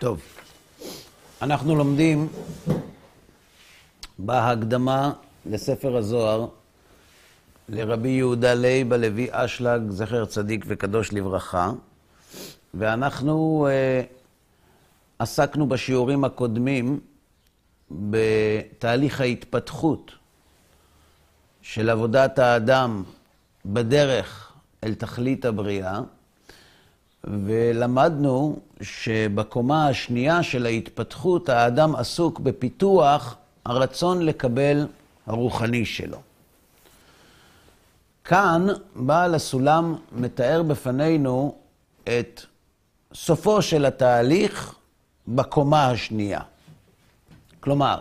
טוב, אנחנו לומדים בהקדמה לספר הזוהר לרבי יהודה לייב הלוי אשלג, זכר צדיק וקדוש לברכה, ואנחנו אה, עסקנו בשיעורים הקודמים בתהליך ההתפתחות של עבודת האדם בדרך אל תכלית הבריאה, ולמדנו שבקומה השנייה של ההתפתחות האדם עסוק בפיתוח הרצון לקבל הרוחני שלו. כאן בעל הסולם מתאר בפנינו את סופו של התהליך בקומה השנייה. כלומר,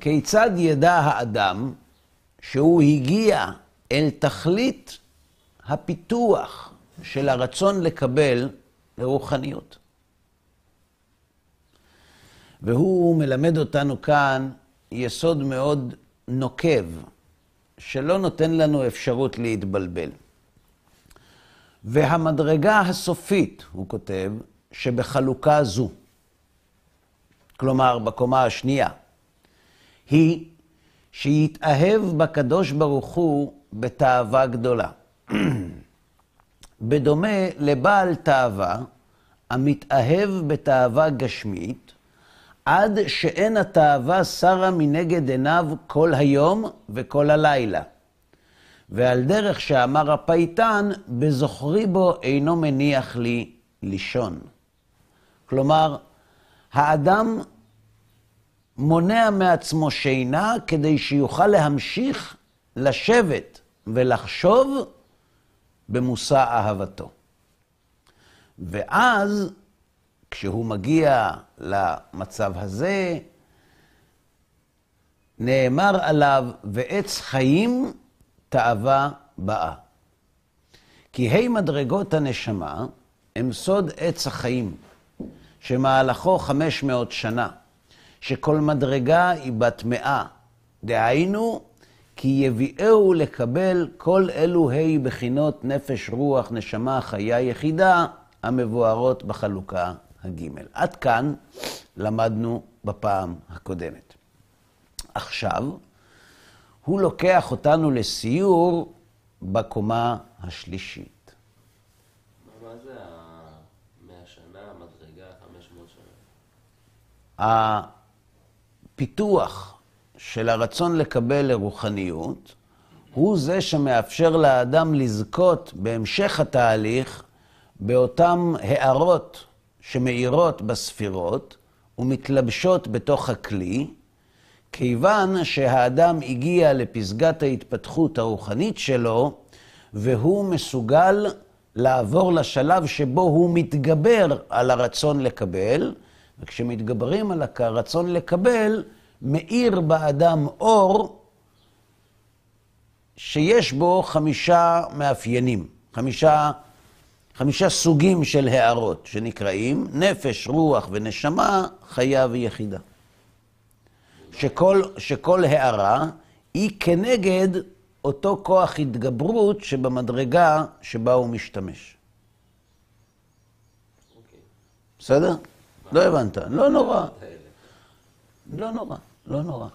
כיצד ידע האדם שהוא הגיע אל תכלית הפיתוח של הרצון לקבל לרוחניות. והוא מלמד אותנו כאן יסוד מאוד נוקב, שלא נותן לנו אפשרות להתבלבל. והמדרגה הסופית, הוא כותב, שבחלוקה זו, כלומר בקומה השנייה, היא שיתאהב בקדוש ברוך הוא בתאווה גדולה. בדומה לבעל תאווה המתאהב בתאווה גשמית, עד שאין התאווה שרה מנגד עיניו כל היום וכל הלילה. ועל דרך שאמר הפייטן, בזוכרי בו אינו מניח לי לישון. כלומר, האדם מונע מעצמו שינה כדי שיוכל להמשיך לשבת ולחשוב במושא אהבתו. ואז, כשהוא מגיע למצב הזה, נאמר עליו, ועץ חיים תאווה באה. כי ה' מדרגות הנשמה הם סוד עץ החיים, שמהלכו 500 שנה, שכל מדרגה היא בת מאה. דהיינו, כי יביאהו לקבל כל אלו ה' בחינות נפש, רוח, נשמה, חיה יחידה, המבוארות בחלוקה הגימל. עד כאן למדנו בפעם הקודמת. עכשיו, הוא לוקח אותנו לסיור בקומה השלישית. מה זה המאה שנה, המדרגה, 500 שנה? הפיתוח של הרצון לקבל לרוחניות, הוא זה שמאפשר לאדם לזכות בהמשך התהליך באותן הערות שמאירות בספירות ומתלבשות בתוך הכלי, כיוון שהאדם הגיע לפסגת ההתפתחות הרוחנית שלו, והוא מסוגל לעבור לשלב שבו הוא מתגבר על הרצון לקבל, וכשמתגברים על הרצון לקבל, מאיר באדם אור שיש בו חמישה מאפיינים, חמישה, חמישה סוגים של הערות שנקראים נפש, רוח ונשמה, חיה ויחידה. שכל, שכל הערה היא כנגד אותו כוח התגברות שבמדרגה שבה הוא משתמש. אוקיי. בסדר? לא הבנת, לא נורא, לא נורא. לא נורא.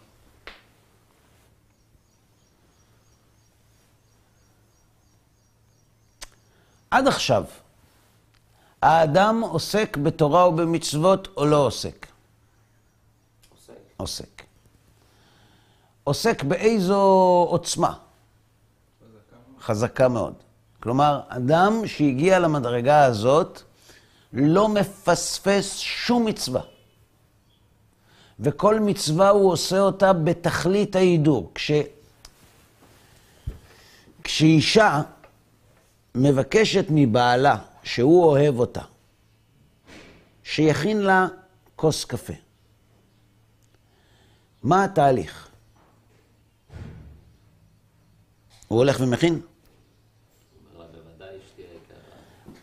עד עכשיו, האדם עוסק בתורה ובמצוות או לא עוסק? עוסק. עוסק. עוסק באיזו עוצמה? חזקה מאוד. כלומר, אדם שהגיע למדרגה הזאת לא מפספס שום מצווה. וכל מצווה הוא עושה אותה בתכלית ההידור. כש... כשאישה מבקשת מבעלה שהוא אוהב אותה, שיכין לה כוס קפה, מה התהליך? הוא הולך ומכין?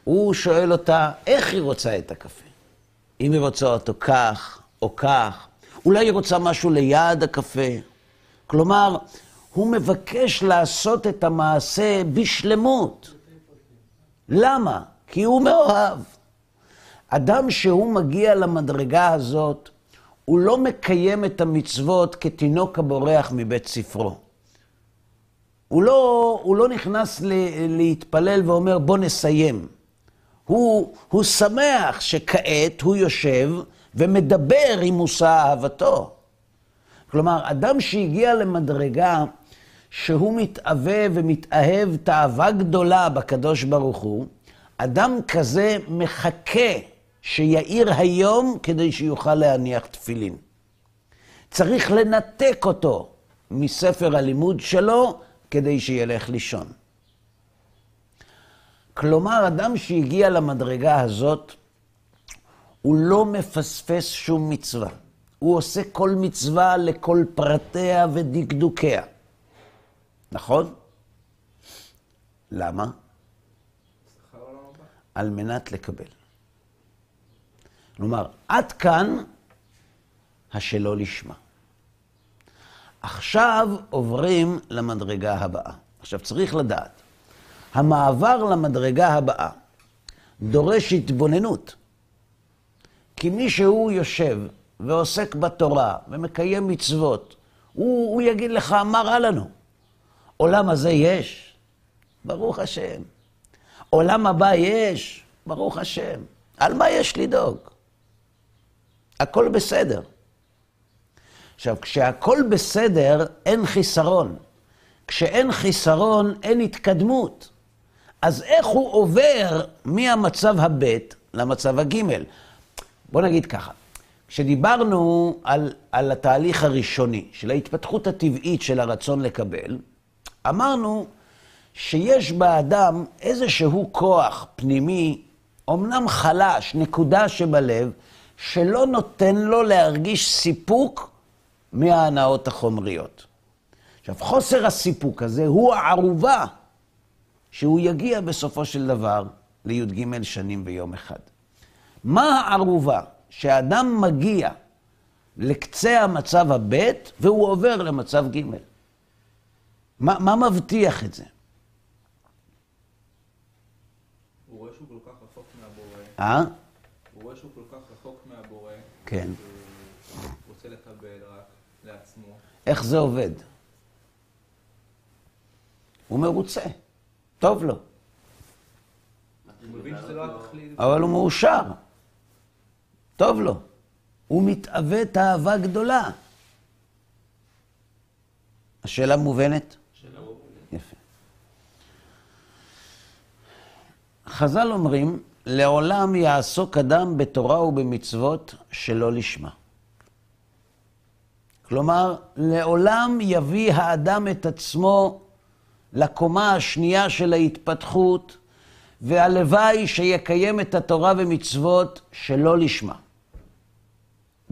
הוא שואל אותה איך היא רוצה את הקפה. אם היא רוצה אותו כך או כך, אולי היא רוצה משהו ליד הקפה. כלומר, הוא מבקש לעשות את המעשה בשלמות. למה? כי הוא מאוהב. אדם שהוא מגיע למדרגה הזאת, הוא לא מקיים את המצוות כתינוק הבורח מבית ספרו. הוא לא, הוא לא נכנס ל, להתפלל ואומר, בוא נסיים. הוא, הוא שמח שכעת הוא יושב ומדבר עם מושא אהבתו. כלומר, אדם שהגיע למדרגה שהוא מתאווה ומתאהב תאווה גדולה בקדוש ברוך הוא, אדם כזה מחכה שיאיר היום כדי שיוכל להניח תפילין. צריך לנתק אותו מספר הלימוד שלו כדי שילך לישון. כלומר, אדם שהגיע למדרגה הזאת, הוא לא מפספס שום מצווה. הוא עושה כל מצווה לכל פרטיה ודקדוקיה. נכון? למה? על מנת לקבל. כלומר, עד כאן השלא לשמה. עכשיו עוברים למדרגה הבאה. עכשיו צריך לדעת, המעבר למדרגה הבאה דורש התבוננות. כי מי שהוא יושב ועוסק בתורה ומקיים מצוות, הוא, הוא יגיד לך, מה רע לנו? עולם הזה יש? ברוך השם. עולם הבא יש? ברוך השם. על מה יש לדאוג? הכל בסדר. עכשיו, כשהכול בסדר, אין חיסרון. כשאין חיסרון, אין התקדמות. אז איך הוא עובר מהמצב הב' למצב הג'? בוא נגיד ככה, כשדיברנו על, על התהליך הראשוני של ההתפתחות הטבעית של הרצון לקבל, אמרנו שיש באדם איזשהו כוח פנימי, אמנם חלש, נקודה שבלב, שלא נותן לו להרגיש סיפוק מההנאות החומריות. עכשיו, חוסר הסיפוק הזה הוא הערובה שהוא יגיע בסופו של דבר לי"ג שנים ביום אחד. מה הערובה? שאדם מגיע לקצה המצב הב' והוא עובר למצב ג'. מה, מה מבטיח את זה? הוא רואה שהוא כל כך רחוק מהבורא. אה? הוא רואה שהוא כל כך רחוק מהבורא. כן. שהוא רוצה לקבל רק לעצמו. איך זה עובד? הוא מרוצה, טוב לו, הוא מבין שזה לא התכלית. אבל הוא מאושר, טוב לו. הוא מתאווה תאווה גדולה. השאלה מובנת? יפה. חז"ל אומרים, לעולם יעסוק אדם בתורה ובמצוות שלא לשמה. כלומר, לעולם יביא האדם את עצמו לקומה השנייה של ההתפתחות, והלוואי שיקיים את התורה ומצוות שלא לשמה.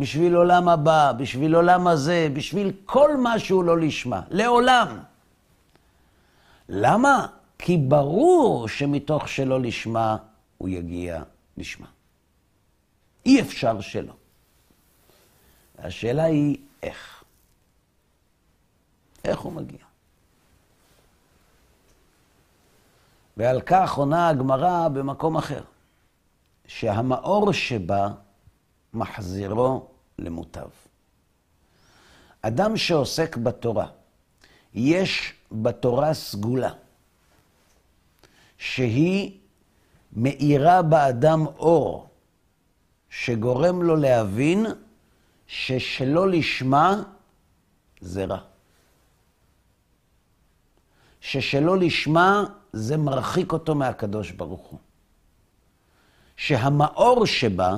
בשביל עולם הבא, בשביל עולם הזה, בשביל כל מה שהוא לא לשמה. לעולם. למה? כי ברור שמתוך שלא לשמה הוא יגיע לשמה. אי אפשר שלא. השאלה היא איך. איך הוא מגיע? ועל כך עונה הגמרא במקום אחר, שהמאור שבה מחזירו למוטב. אדם שעוסק בתורה, יש בתורה סגולה, שהיא מאירה באדם אור, שגורם לו להבין ששלא לשמה זה רע. ששלא לשמה זה מרחיק אותו מהקדוש ברוך הוא. שהמאור שבה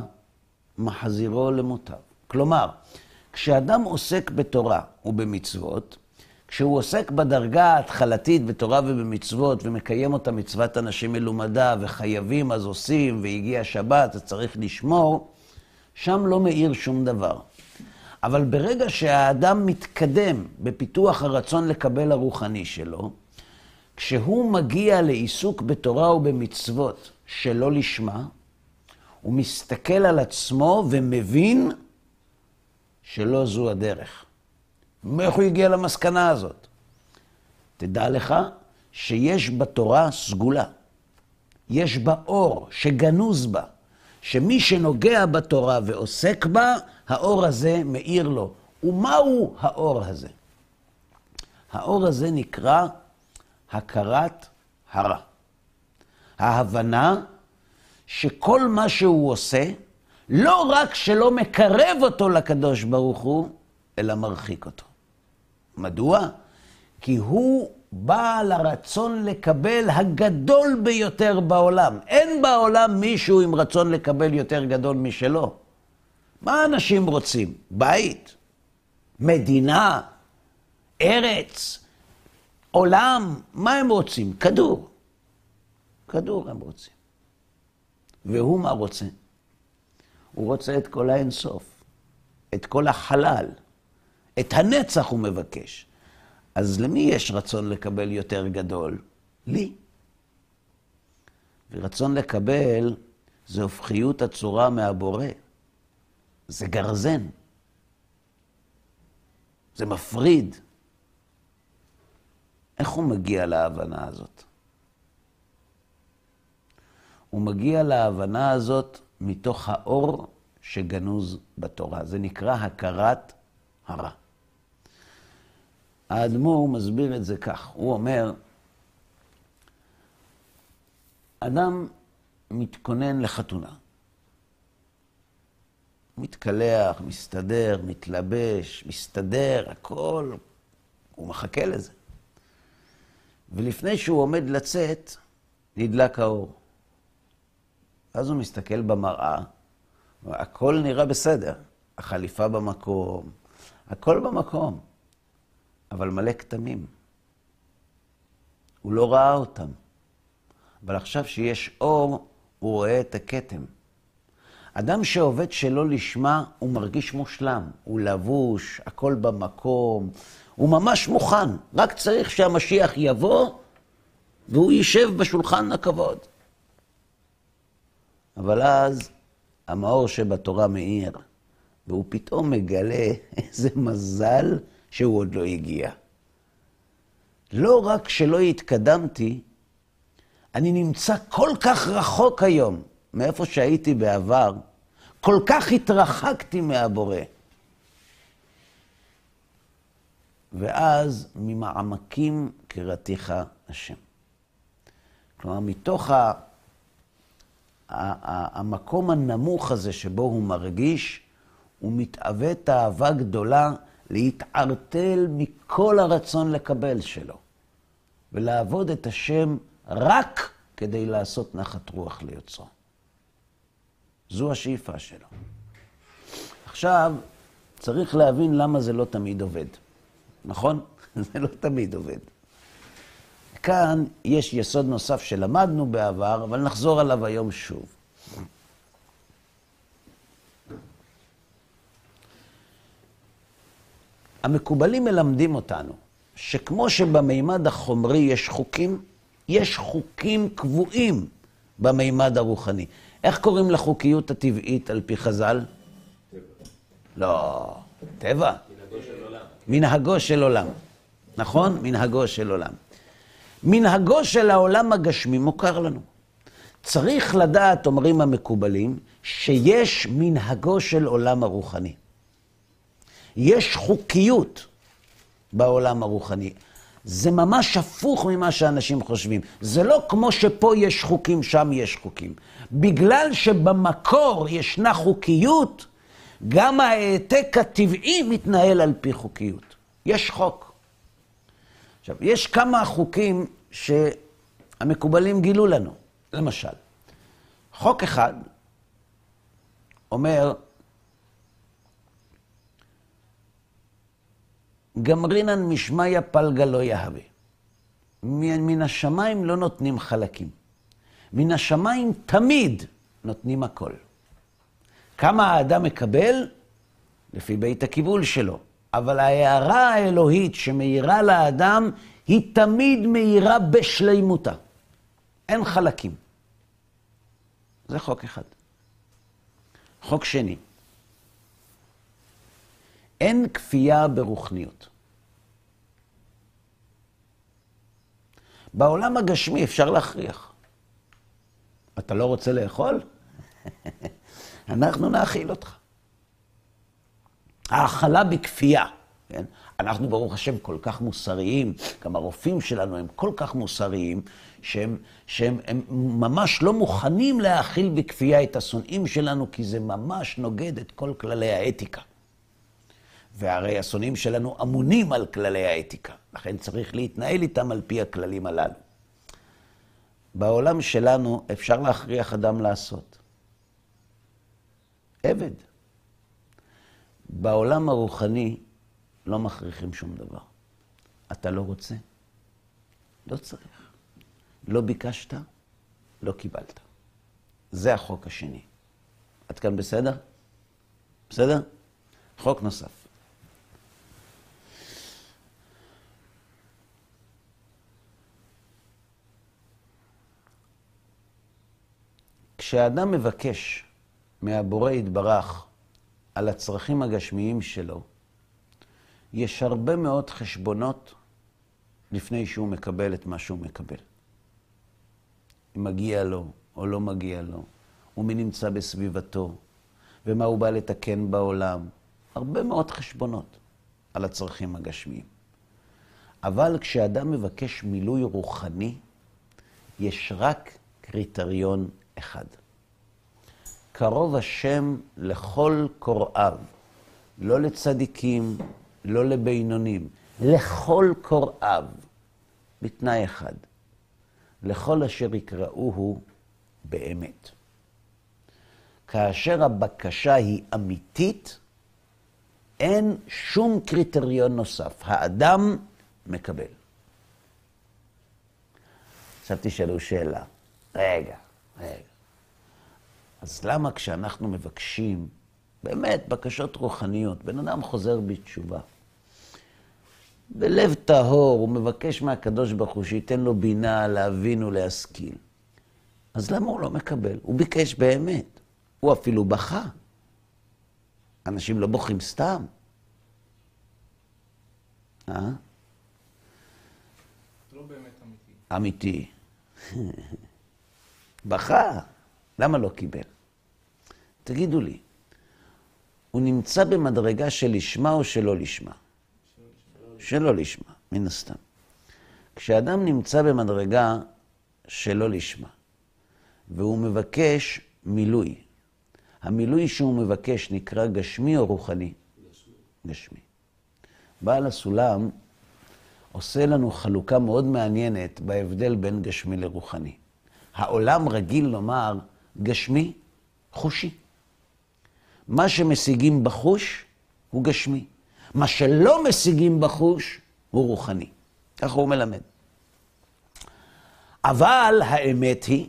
מחזירו למוטב. כלומר, כשאדם עוסק בתורה ובמצוות, כשהוא עוסק בדרגה ההתחלתית בתורה ובמצוות ומקיים אותה מצוות אנשים מלומדה וחייבים אז עושים והגיע שבת אז צריך לשמור, שם לא מאיר שום דבר. אבל ברגע שהאדם מתקדם בפיתוח הרצון לקבל הרוחני שלו, כשהוא מגיע לעיסוק בתורה ובמצוות שלא לשמה, הוא מסתכל על עצמו ומבין שלא זו הדרך. מאיך הוא הגיע למסקנה הזאת? תדע לך שיש בתורה סגולה. יש בה אור שגנוז בה, שמי שנוגע בתורה ועוסק בה, האור הזה מאיר לו. ומהו האור הזה? האור הזה נקרא הכרת הרע. ההבנה שכל מה שהוא עושה, לא רק שלא מקרב אותו לקדוש ברוך הוא, אלא מרחיק אותו. מדוע? כי הוא בעל הרצון לקבל הגדול ביותר בעולם. אין בעולם מישהו עם רצון לקבל יותר גדול משלו. מה אנשים רוצים? בית, מדינה, ארץ, עולם, מה הם רוצים? כדור. כדור הם רוצים. והוא מה רוצה? הוא רוצה את כל האינסוף, את כל החלל, את הנצח הוא מבקש. אז למי יש רצון לקבל יותר גדול? לי. ורצון לקבל זה הופכיות הצורה מהבורא. זה גרזן. זה מפריד. איך הוא מגיע להבנה הזאת? הוא מגיע להבנה הזאת מתוך האור שגנוז בתורה. זה נקרא הכרת הרע. האדמו"ר מסביר את זה כך, הוא אומר, אדם מתכונן לחתונה. מתקלח, מסתדר, מתלבש, מסתדר, הכל, הוא מחכה לזה. ולפני שהוא עומד לצאת, נדלק האור. אז הוא מסתכל במראה, הכל נראה בסדר. החליפה במקום, הכל במקום. אבל מלא כתמים. הוא לא ראה אותם. אבל עכשיו שיש אור, הוא רואה את הכתם. אדם שעובד שלא לשמה, הוא מרגיש מושלם. הוא לבוש, הכל במקום, הוא ממש מוכן. רק צריך שהמשיח יבוא והוא יישב בשולחן הכבוד. אבל אז המאור שבתורה מאיר, והוא פתאום מגלה איזה מזל שהוא עוד לא הגיע. לא רק שלא התקדמתי, אני נמצא כל כך רחוק היום מאיפה שהייתי בעבר, כל כך התרחקתי מהבורא. ואז ממעמקים קראתיך השם. כלומר, מתוך ה... המקום הנמוך הזה שבו הוא מרגיש, הוא מתאווה אהבה גדולה להתערטל מכל הרצון לקבל שלו, ולעבוד את השם רק כדי לעשות נחת רוח ליוצרו. זו השאיפה שלו. עכשיו, צריך להבין למה זה לא תמיד עובד. נכון? זה לא תמיד עובד. כאן יש יסוד נוסף שלמדנו בעבר, אבל נחזור עליו היום שוב. המקובלים מלמדים אותנו שכמו שבמימד החומרי יש חוקים, יש חוקים קבועים במימד הרוחני. איך קוראים לחוקיות הטבעית על פי חז"ל? לא, טבע. מנהגו של עולם. נכון? מנהגו של עולם. מנהגו של העולם הגשמי מוכר לנו. צריך לדעת, אומרים המקובלים, שיש מנהגו של עולם הרוחני. יש חוקיות בעולם הרוחני. זה ממש הפוך ממה שאנשים חושבים. זה לא כמו שפה יש חוקים, שם יש חוקים. בגלל שבמקור ישנה חוקיות, גם ההעתק הטבעי מתנהל על פי חוקיות. יש חוק. עכשיו, יש כמה חוקים שהמקובלים גילו לנו. למשל, חוק אחד אומר, גמרינן משמיא פלגה לא יהווה. מן השמיים לא נותנים חלקים. מן השמיים תמיד נותנים הכל. כמה האדם מקבל? לפי בית הקיבול שלו. אבל ההערה האלוהית שמאירה לאדם, היא תמיד מאירה בשלימותה. אין חלקים. זה חוק אחד. חוק שני, אין כפייה ברוחניות. בעולם הגשמי אפשר להכריח. אתה לא רוצה לאכול? אנחנו נאכיל אותך. האכלה בכפייה, כן? אנחנו ברוך השם כל כך מוסריים, גם הרופאים שלנו הם כל כך מוסריים, שהם, שהם הם ממש לא מוכנים להאכיל בכפייה את השונאים שלנו, כי זה ממש נוגד את כל כללי האתיקה. והרי השונאים שלנו אמונים על כללי האתיקה, לכן צריך להתנהל איתם על פי הכללים הללו. בעולם שלנו אפשר להכריח אדם לעשות. עבד. בעולם הרוחני לא מכריחים שום דבר. אתה לא רוצה? לא צריך. לא ביקשת? לא קיבלת. זה החוק השני. עד כאן בסדר? בסדר? חוק נוסף. כשאדם מבקש מהבורא יתברך על הצרכים הגשמיים שלו, יש הרבה מאוד חשבונות לפני שהוא מקבל את מה שהוא מקבל. אם מגיע לו או לא מגיע לו, ומי נמצא בסביבתו, ומה הוא בא לתקן בעולם. הרבה מאוד חשבונות על הצרכים הגשמיים. אבל כשאדם מבקש מילוי רוחני, יש רק קריטריון אחד. קרוב השם לכל קוראיו, לא לצדיקים, לא לבינונים, לכל קוראיו, בתנאי אחד, לכל אשר יקראוהו באמת. כאשר הבקשה היא אמיתית, אין שום קריטריון נוסף. האדם מקבל. עכשיו תשאלו שאלה. רגע, רגע. אז למה כשאנחנו מבקשים, באמת, בקשות רוחניות, בן אדם חוזר בתשובה, בלב טהור, הוא מבקש מהקדוש ברוך הוא שייתן לו בינה להבין ולהשכיל. אז למה הוא לא מקבל? הוא ביקש באמת. הוא אפילו בכה. אנשים לא בוכים סתם. אה? לא באמת אמיתי. אמיתי. בכה. למה לא קיבל? תגידו לי, הוא נמצא במדרגה של לשמה או שלא לשמה? שלא לשמה, מן הסתם. כשאדם נמצא במדרגה שלא לשמה, והוא מבקש מילוי, המילוי שהוא מבקש נקרא גשמי או רוחני? גשמי. גשמי. בעל הסולם עושה לנו חלוקה מאוד מעניינת בהבדל בין גשמי לרוחני. העולם רגיל לומר גשמי, חושי. מה שמשיגים בחוש הוא גשמי. מה שלא משיגים בחוש הוא רוחני. ככה הוא מלמד. אבל האמת היא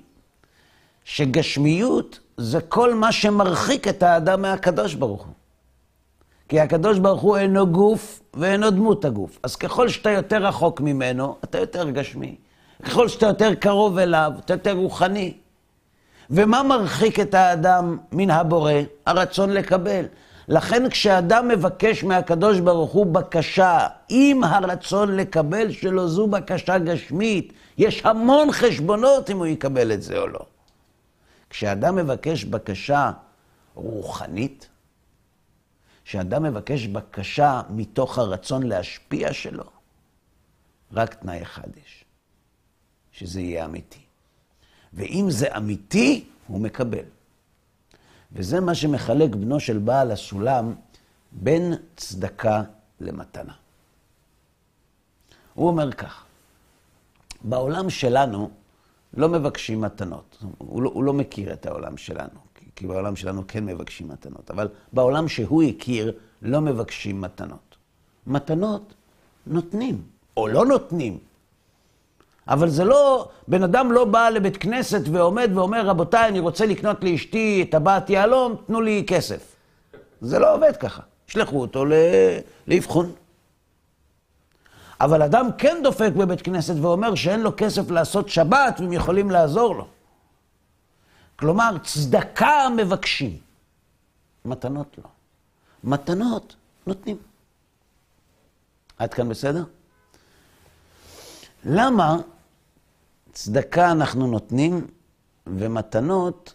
שגשמיות זה כל מה שמרחיק את האדם מהקדוש ברוך הוא. כי הקדוש ברוך הוא אינו גוף ואינו דמות הגוף. אז ככל שאתה יותר רחוק ממנו, אתה יותר גשמי. ככל שאתה יותר קרוב אליו, אתה יותר רוחני. ומה מרחיק את האדם מן הבורא? הרצון לקבל. לכן כשאדם מבקש מהקדוש ברוך הוא בקשה, עם הרצון לקבל שלו זו בקשה גשמית, יש המון חשבונות אם הוא יקבל את זה או לא. כשאדם מבקש בקשה רוחנית, כשאדם מבקש בקשה מתוך הרצון להשפיע שלו, רק תנאי אחד יש, שזה יהיה אמיתי. ואם זה אמיתי, הוא מקבל. וזה מה שמחלק בנו של בעל הסולם בין צדקה למתנה. הוא אומר כך, בעולם שלנו לא מבקשים מתנות. הוא לא, הוא לא מכיר את העולם שלנו, כי, בעולם שלנו כן מבקשים מתנות, אבל בעולם שהוא הכיר לא מבקשים מתנות. מתנות נותנים, או לא נותנים. אבל זה לא, בן אדם לא בא לבית כנסת ועומד ואומר, רבותיי, אני רוצה לקנות לאשתי טבעת יהלום, תנו לי כסף. זה לא עובד ככה. שלחו אותו לאבחון. אבל אדם כן דופק בבית כנסת ואומר שאין לו כסף לעשות שבת והם יכולים לעזור לו. כלומר, צדקה מבקשים, מתנות לא. מתנות נותנים. עד כאן בסדר? למה צדקה אנחנו נותנים ומתנות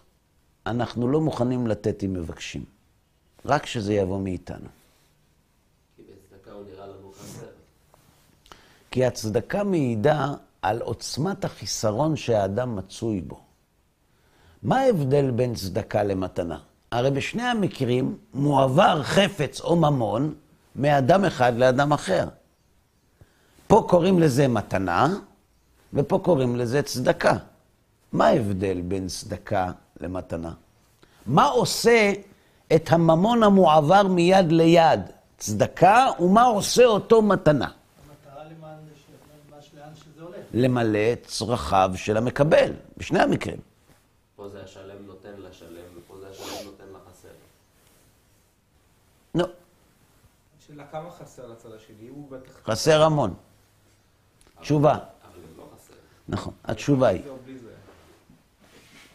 אנחנו לא מוכנים לתת אם מבקשים. רק שזה יבוא מאיתנו. כי בצדקה הוא נראה לנו חסר. כי הצדקה מעידה על עוצמת החיסרון שהאדם מצוי בו. מה ההבדל בין צדקה למתנה? הרי בשני המקרים מועבר חפץ או ממון מאדם אחד לאדם אחר. פה קוראים לזה מתנה, ופה קוראים לזה צדקה. מה ההבדל בין צדקה למתנה? מה עושה את הממון המועבר מיד ליד? צדקה, ומה עושה אותו מתנה? למלא את צרכיו של המקבל, בשני המקרים. פה זה השלם נותן לשלם, ופה זה השלם נותן לחסר. נו, השאלה כמה חסר לצד השני, הוא בטח... חסר המון. תשובה, אבל גם לא חסר. נכון, התשובה היא.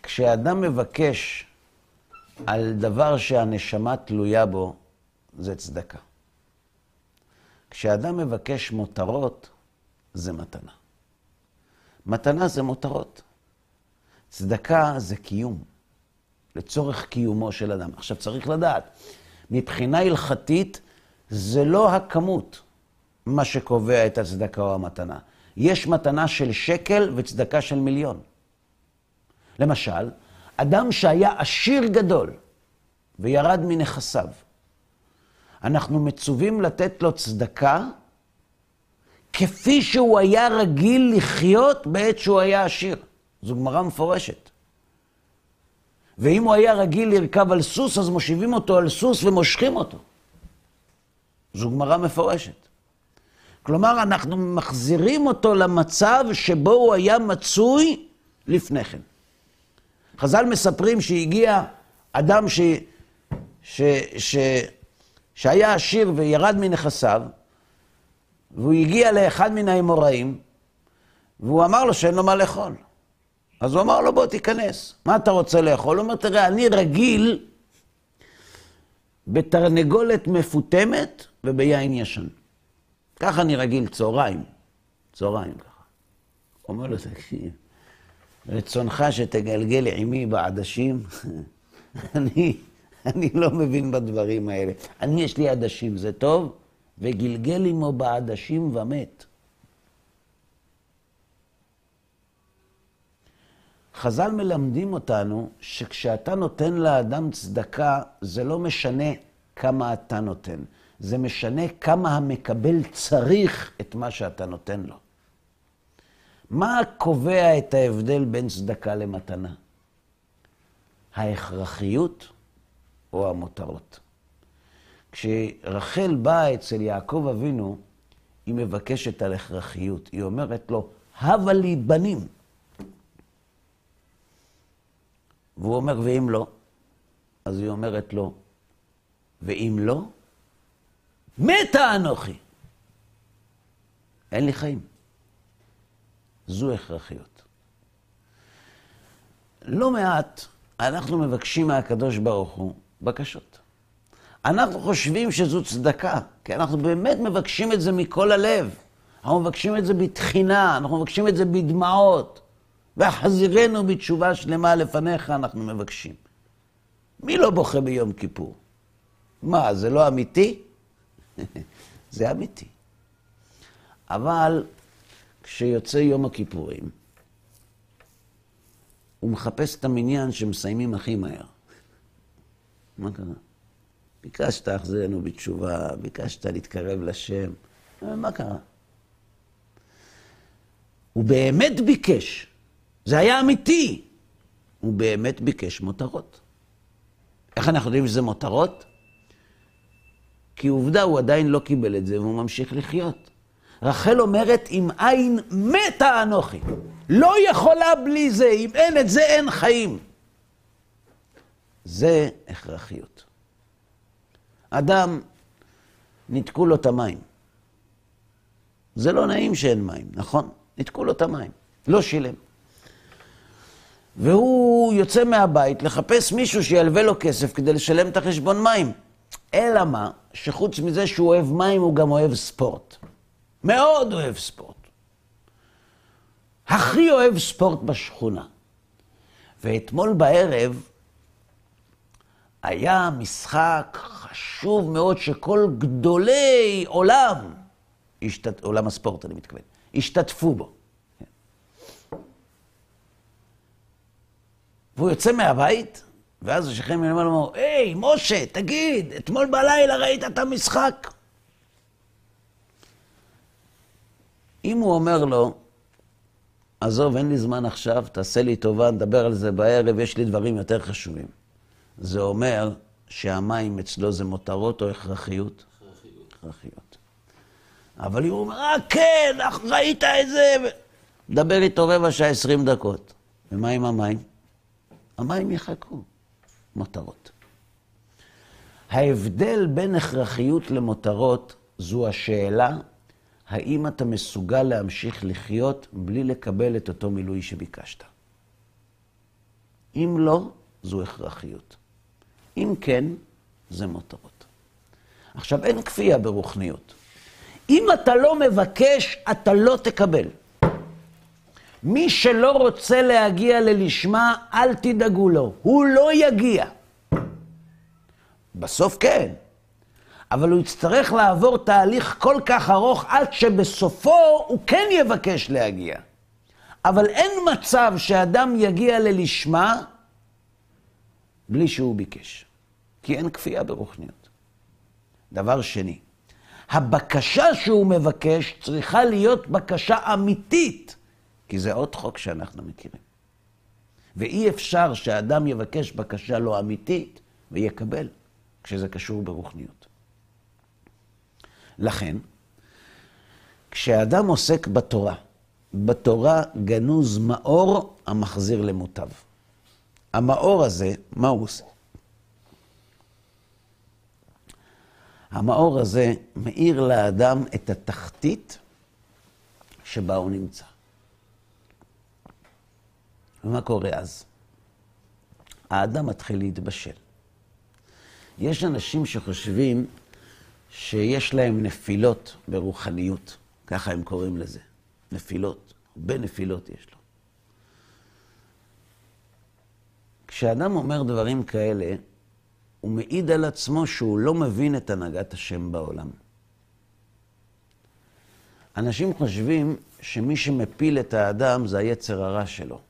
כשאדם מבקש על דבר שהנשמה תלויה בו, זה צדקה. כשאדם מבקש מותרות, זה מתנה. מתנה זה מותרות. צדקה זה קיום, לצורך קיומו של אדם. עכשיו צריך לדעת, מבחינה הלכתית זה לא הכמות מה שקובע את הצדקה או המתנה. יש מתנה של שקל וצדקה של מיליון. למשל, אדם שהיה עשיר גדול וירד מנכסיו, אנחנו מצווים לתת לו צדקה כפי שהוא היה רגיל לחיות בעת שהוא היה עשיר. זו גמרא מפורשת. ואם הוא היה רגיל לרכב על סוס, אז מושיבים אותו על סוס ומושכים אותו. זו גמרא מפורשת. כלומר, אנחנו מחזירים אותו למצב שבו הוא היה מצוי לפני כן. חז"ל מספרים שהגיע אדם ש, ש, ש, שהיה עשיר וירד מנכסיו, והוא הגיע לאחד מן האמוראים, והוא אמר לו שאין לו מה לאכול. אז הוא אמר לו, בוא תיכנס. מה אתה רוצה לאכול? הוא אומר, תראה, אני רגיל בתרנגולת מפותמת וביין ישן. ככה אני רגיל, צהריים. צהריים ככה. אומר לו, תקשיב, רצונך שתגלגל עימי בעדשים? אני, אני לא מבין בדברים האלה. אני, יש לי עדשים, זה טוב, וגלגל עמו בעדשים ומת. חז"ל מלמדים אותנו שכשאתה נותן לאדם צדקה, זה לא משנה כמה אתה נותן, זה משנה כמה המקבל צריך את מה שאתה נותן לו. מה קובע את ההבדל בין צדקה למתנה? ההכרחיות או המותרות? כשרחל באה אצל יעקב אבינו, היא מבקשת על הכרחיות. היא אומרת לו, הבה לי בנים. והוא אומר, ואם לא? אז היא אומרת לו, ואם לא? מתה אנוכי. אין לי חיים. זו הכרחיות. לא מעט אנחנו מבקשים מהקדוש ברוך הוא בקשות. אנחנו חושבים שזו צדקה, כי אנחנו באמת מבקשים את זה מכל הלב. אנחנו מבקשים את זה בתחינה, אנחנו מבקשים את זה בדמעות. ואחזירנו בתשובה שלמה לפניך, אנחנו מבקשים. מי לא בוכה ביום כיפור? מה, זה לא אמיתי? זה אמיתי. אבל כשיוצא יום הכיפורים, הוא מחפש את המניין שמסיימים הכי מהר. מה קרה? ביקשת החזרנו בתשובה, ביקשת להתקרב לשם, מה קרה? הוא באמת ביקש, זה היה אמיתי. הוא באמת ביקש מותרות. איך אנחנו יודעים שזה מותרות? כי עובדה, הוא עדיין לא קיבל את זה והוא ממשיך לחיות. רחל אומרת, אם אין מתה אנוכי. לא יכולה בלי זה, אם אין את זה, אין חיים. זה הכרחיות. אדם, ניתקו לו את המים. זה לא נעים שאין מים, נכון? ניתקו לו את המים. לא שילם. והוא יוצא מהבית לחפש מישהו שילווה לו כסף כדי לשלם את החשבון מים. אלא מה? שחוץ מזה שהוא אוהב מים, הוא גם אוהב ספורט. מאוד אוהב ספורט. הכי אוהב ספורט בשכונה. ואתמול בערב היה משחק חשוב מאוד שכל גדולי עולם, השתת... עולם הספורט אני מתכוון, השתתפו בו. והוא יוצא מהבית, ואז השכן מלמעלה אומר, היי, משה, תגיד, אתמול בלילה ראית את המשחק? אם הוא אומר לו, עזוב, אין לי זמן עכשיו, תעשה לי טובה, נדבר על זה בערב, יש לי דברים יותר חשובים. זה אומר שהמים אצלו זה מותרות או הכרחיות? הכרחיות. הכרחיות. אבל הוא אומר, אה, כן, אך ראית את זה? דבר איתו רבע שעה, עשרים דקות. ומה עם המים? המים יחכו. מותרות. ההבדל בין הכרחיות למותרות זו השאלה האם אתה מסוגל להמשיך לחיות בלי לקבל את אותו מילוי שביקשת. אם לא, זו הכרחיות. אם כן, זה מותרות. עכשיו, אין כפייה ברוחניות. אם אתה לא מבקש, אתה לא תקבל. מי שלא רוצה להגיע ללשמה, אל תדאגו לו, הוא לא יגיע. בסוף כן, אבל הוא יצטרך לעבור תהליך כל כך ארוך עד שבסופו הוא כן יבקש להגיע. אבל אין מצב שאדם יגיע ללשמה בלי שהוא ביקש, כי אין כפייה ברוחניות. דבר שני, הבקשה שהוא מבקש צריכה להיות בקשה אמיתית, כי זה עוד חוק שאנחנו מכירים. ואי אפשר שאדם יבקש בקשה לא אמיתית ויקבל, כשזה קשור ברוחניות. לכן, כשאדם עוסק בתורה, בתורה גנוז מאור המחזיר למוטב. המאור הזה, מה הוא עושה? המאור הזה מאיר לאדם את התחתית שבה הוא נמצא. ומה קורה אז? האדם מתחיל להתבשל. יש אנשים שחושבים שיש להם נפילות ברוחניות, ככה הם קוראים לזה. נפילות, הרבה נפילות יש לו. כשאדם אומר דברים כאלה, הוא מעיד על עצמו שהוא לא מבין את הנהגת השם בעולם. אנשים חושבים שמי שמפיל את האדם זה היצר הרע שלו.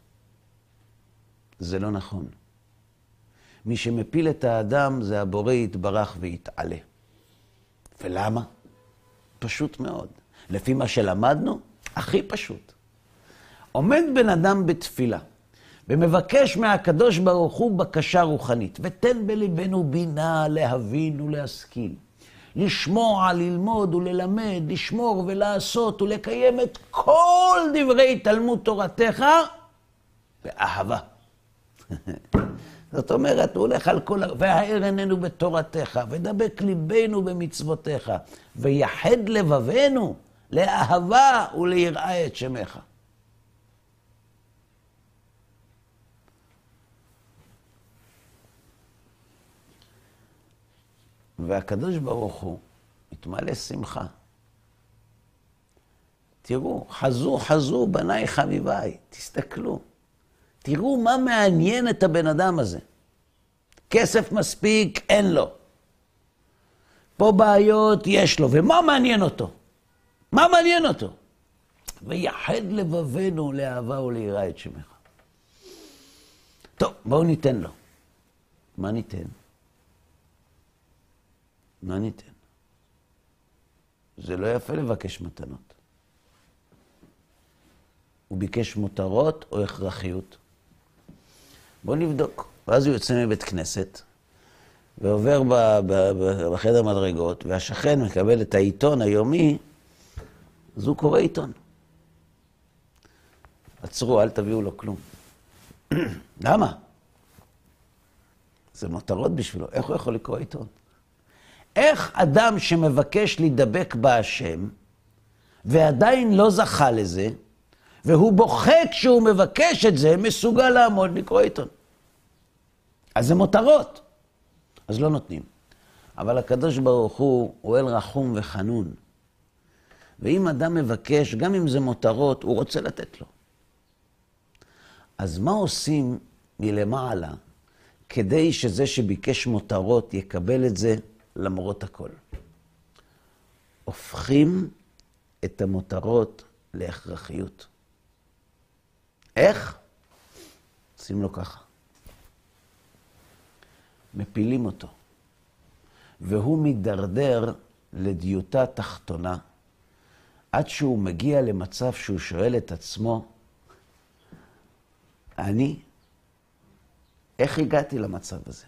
זה לא נכון. מי שמפיל את האדם זה הבורא יתברך ויתעלה. ולמה? פשוט מאוד. לפי מה שלמדנו, הכי פשוט. עומד בן אדם בתפילה ומבקש מהקדוש ברוך הוא בקשה רוחנית, ותן בליבנו בינה להבין ולהשכיל. לשמוע, ללמוד וללמד, לשמור ולעשות ולקיים את כל דברי תלמוד תורתך באהבה. זאת אומרת, הוא הולך על כל... והאר עינינו בתורתך, ודבק ליבנו במצוותיך, ויחד לבבנו לאהבה וליראה את שמך. והקדוש ברוך הוא מתמלא שמחה. תראו, חזו חזו בניי חביביי, תסתכלו. תראו מה מעניין את הבן אדם הזה. כסף מספיק, אין לו. פה בעיות, יש לו. ומה מעניין אותו? מה מעניין אותו? ויחד לבבנו לאהבה וליראה את שמך. טוב, בואו ניתן לו. מה ניתן? מה ניתן? זה לא יפה לבקש מתנות. הוא ביקש מותרות או הכרחיות? בואו נבדוק. ואז הוא יוצא מבית כנסת, ועובר ב, ב, בחדר מדרגות, והשכן מקבל את העיתון היומי, אז הוא קורא עיתון. עצרו, אל תביאו לו כלום. למה? זה מותרות בשבילו, איך הוא יכול לקרוא עיתון? איך אדם שמבקש להידבק בהשם, ועדיין לא זכה לזה, והוא בוכה כשהוא מבקש את זה, מסוגל לעמוד לקרוא עיתון. אז זה מותרות. אז לא נותנים. אבל הקדוש ברוך הוא, הוא אל רחום וחנון. ואם אדם מבקש, גם אם זה מותרות, הוא רוצה לתת לו. אז מה עושים מלמעלה כדי שזה שביקש מותרות יקבל את זה למרות הכל. הופכים את המותרות להכרחיות. איך? עושים לו ככה. מפילים אותו. והוא מידרדר לדיוטה תחתונה, עד שהוא מגיע למצב שהוא שואל את עצמו, אני, איך הגעתי למצב הזה?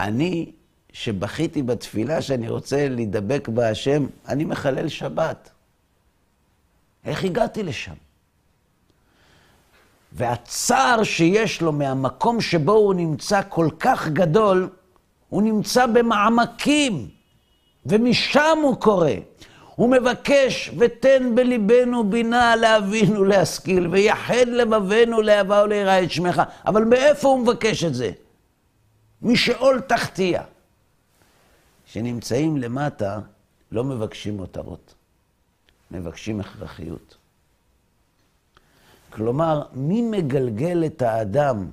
אני, שבכיתי בתפילה שאני רוצה להידבק בהשם, אני מחלל שבת. איך הגעתי לשם? והצער שיש לו מהמקום שבו הוא נמצא כל כך גדול, הוא נמצא במעמקים, ומשם הוא קורא. הוא מבקש, ותן בליבנו בינה להבין ולהשכיל, ויחד לבבנו לאהבה וליראה את שמך. אבל מאיפה הוא מבקש את זה? משאול תחתיה. כשנמצאים למטה, לא מבקשים מותרות, מבקשים הכרחיות. כלומר, מי מגלגל את האדם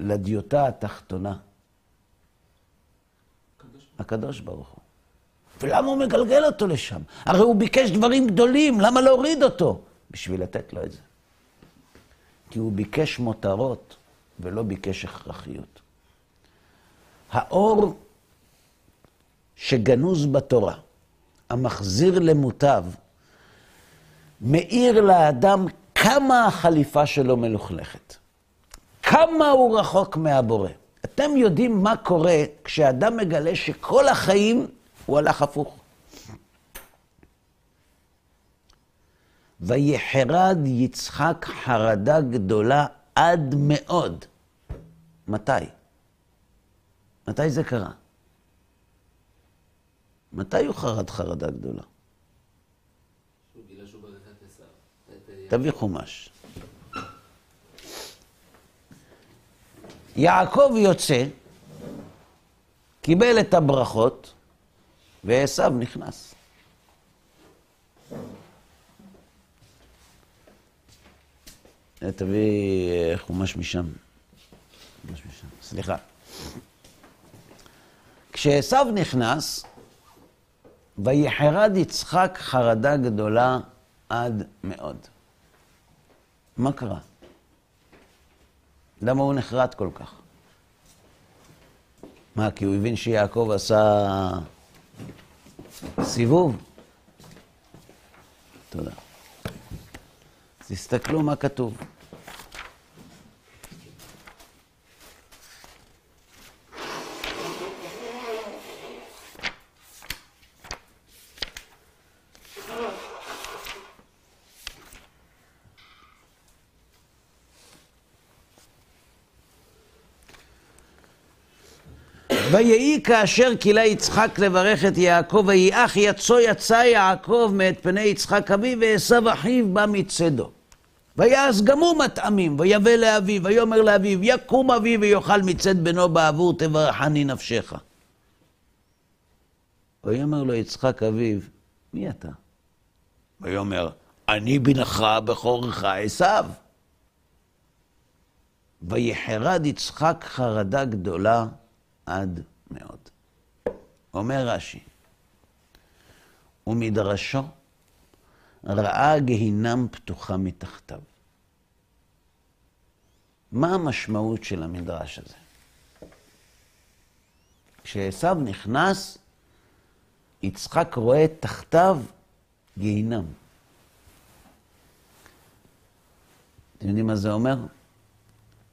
לדיוטה התחתונה? הקדוש ברוך הוא. ולמה הוא מגלגל אותו לשם? הרי הוא ביקש דברים גדולים, למה להוריד אותו? בשביל לתת לו את זה. כי הוא ביקש מותרות ולא ביקש הכרחיות. האור שגנוז בתורה, המחזיר למוטב, מאיר לאדם כמה החליפה שלו מלוכלכת. כמה הוא רחוק מהבורא. אתם יודעים מה קורה כשאדם מגלה שכל החיים הוא הלך הפוך. ויחרד יצחק חרדה גדולה עד מאוד. מתי? מתי זה קרה? מתי הוא חרד חרדה גדולה? שהוא גילה שהוא ברך את עשיו. את, אה, תביא חומש. יעקב יוצא, קיבל את הברכות, ועשו נכנס. תביא אה, חומש משם. חומש משם. סליחה. כשעשו נכנס, ויחרד יצחק חרדה גדולה עד מאוד. מה קרה? למה הוא נחרד כל כך? מה, כי הוא הבין שיעקב עשה סיבוב? תודה. אז תסתכלו מה כתוב. ויהי כאשר כילה יצחק לברך את יעקב, ויהי אך יצו יצא יעקב מאת פני יצחק אביו, ועשו אחיו בא מצדו. ויעש גם הוא מטעמים, ויבא לאביו, ויאמר לאביו, יקום אבי ויאכל מצד בנו בעבור תברכני נפשך. ויאמר לו יצחק אביו, מי אתה? ויאמר, אני בנך בכורך עשיו. ויחרד יצחק חרדה גדולה עד מאוד. אומר רש"י, ומדרשו ראה גיהינם פתוחה מתחתיו. מה המשמעות של המדרש הזה? כשעשו נכנס, יצחק רואה תחתיו גיהינם. אתם יודעים מה זה אומר?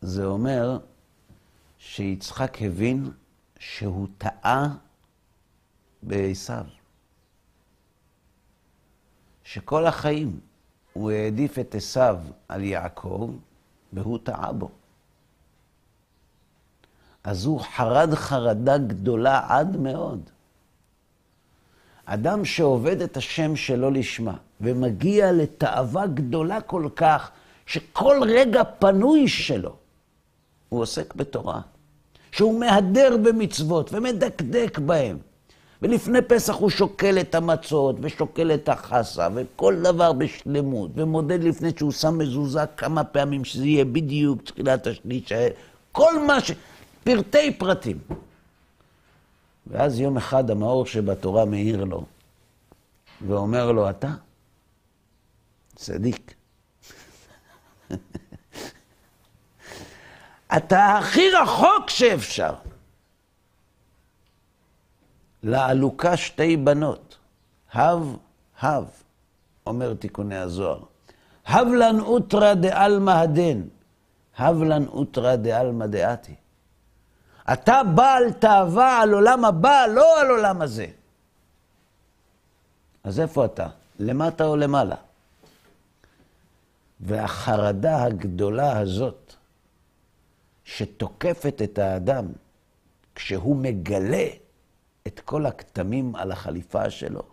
זה אומר שיצחק הבין שהוא טעה בעשיו. שכל החיים הוא העדיף את עשיו על יעקב, והוא טעה בו. אז הוא חרד חרדה גדולה עד מאוד. אדם שעובד את השם שלו לשמה, ומגיע לתאווה גדולה כל כך, שכל רגע פנוי שלו הוא עוסק בתורה. שהוא מהדר במצוות ומדקדק בהם. ולפני פסח הוא שוקל את המצות, ושוקל את החסה, וכל דבר בשלמות, ומודד לפני שהוא שם מזוזה כמה פעמים, שזה יהיה בדיוק תחילת השליש. כל מה ש... פרטי פרטים. ואז יום אחד המאור שבתורה מאיר לו, ואומר לו, אתה צדיק. אתה הכי רחוק שאפשר. לעלוקה שתי בנות, הב, הב, אומר תיקוני הזוהר. הב לן אוטרא דעלמא הדן, הב לן אוטרא דעלמא דעתי. אתה בעל תאווה על עולם הבא, לא על עולם הזה. אז איפה אתה? למטה או למעלה? והחרדה הגדולה הזאת, שתוקפת את האדם כשהוא מגלה את כל הכתמים על החליפה שלו,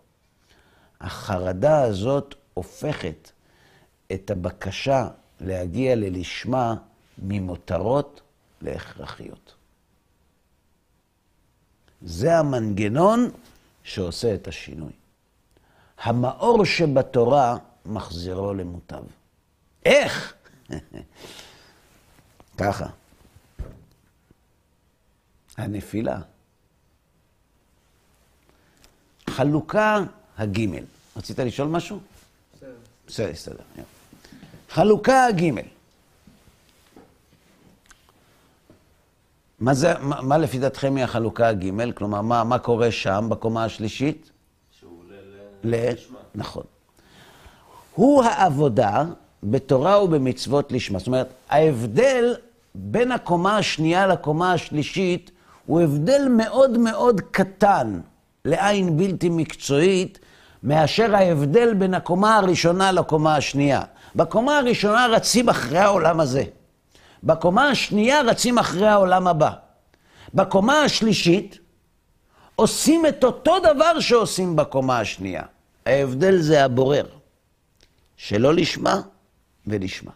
החרדה הזאת הופכת את הבקשה להגיע ללשמה ממותרות להכרחיות. זה המנגנון שעושה את השינוי. המאור שבתורה מחזירו למוטב. איך? ככה. הנפילה. חלוקה הגימל. רצית לשאול משהו? בסדר. בסדר, הסתדר. חלוקה הגימל. מה, זה, מה, מה לפי דעתכם היא החלוקה הגימל? כלומר, מה, מה קורה שם, בקומה השלישית? שהוא עולה ל... לשמה. נכון. הוא העבודה בתורה ובמצוות לשמה. זאת אומרת, ההבדל בין הקומה השנייה לקומה השלישית הוא הבדל מאוד מאוד קטן לעין בלתי מקצועית, מאשר ההבדל בין הקומה הראשונה לקומה השנייה. בקומה הראשונה רצים אחרי העולם הזה. בקומה השנייה רצים אחרי העולם הבא. בקומה השלישית עושים את אותו דבר שעושים בקומה השנייה. ההבדל זה הבורר, שלא לשמה ולשמה.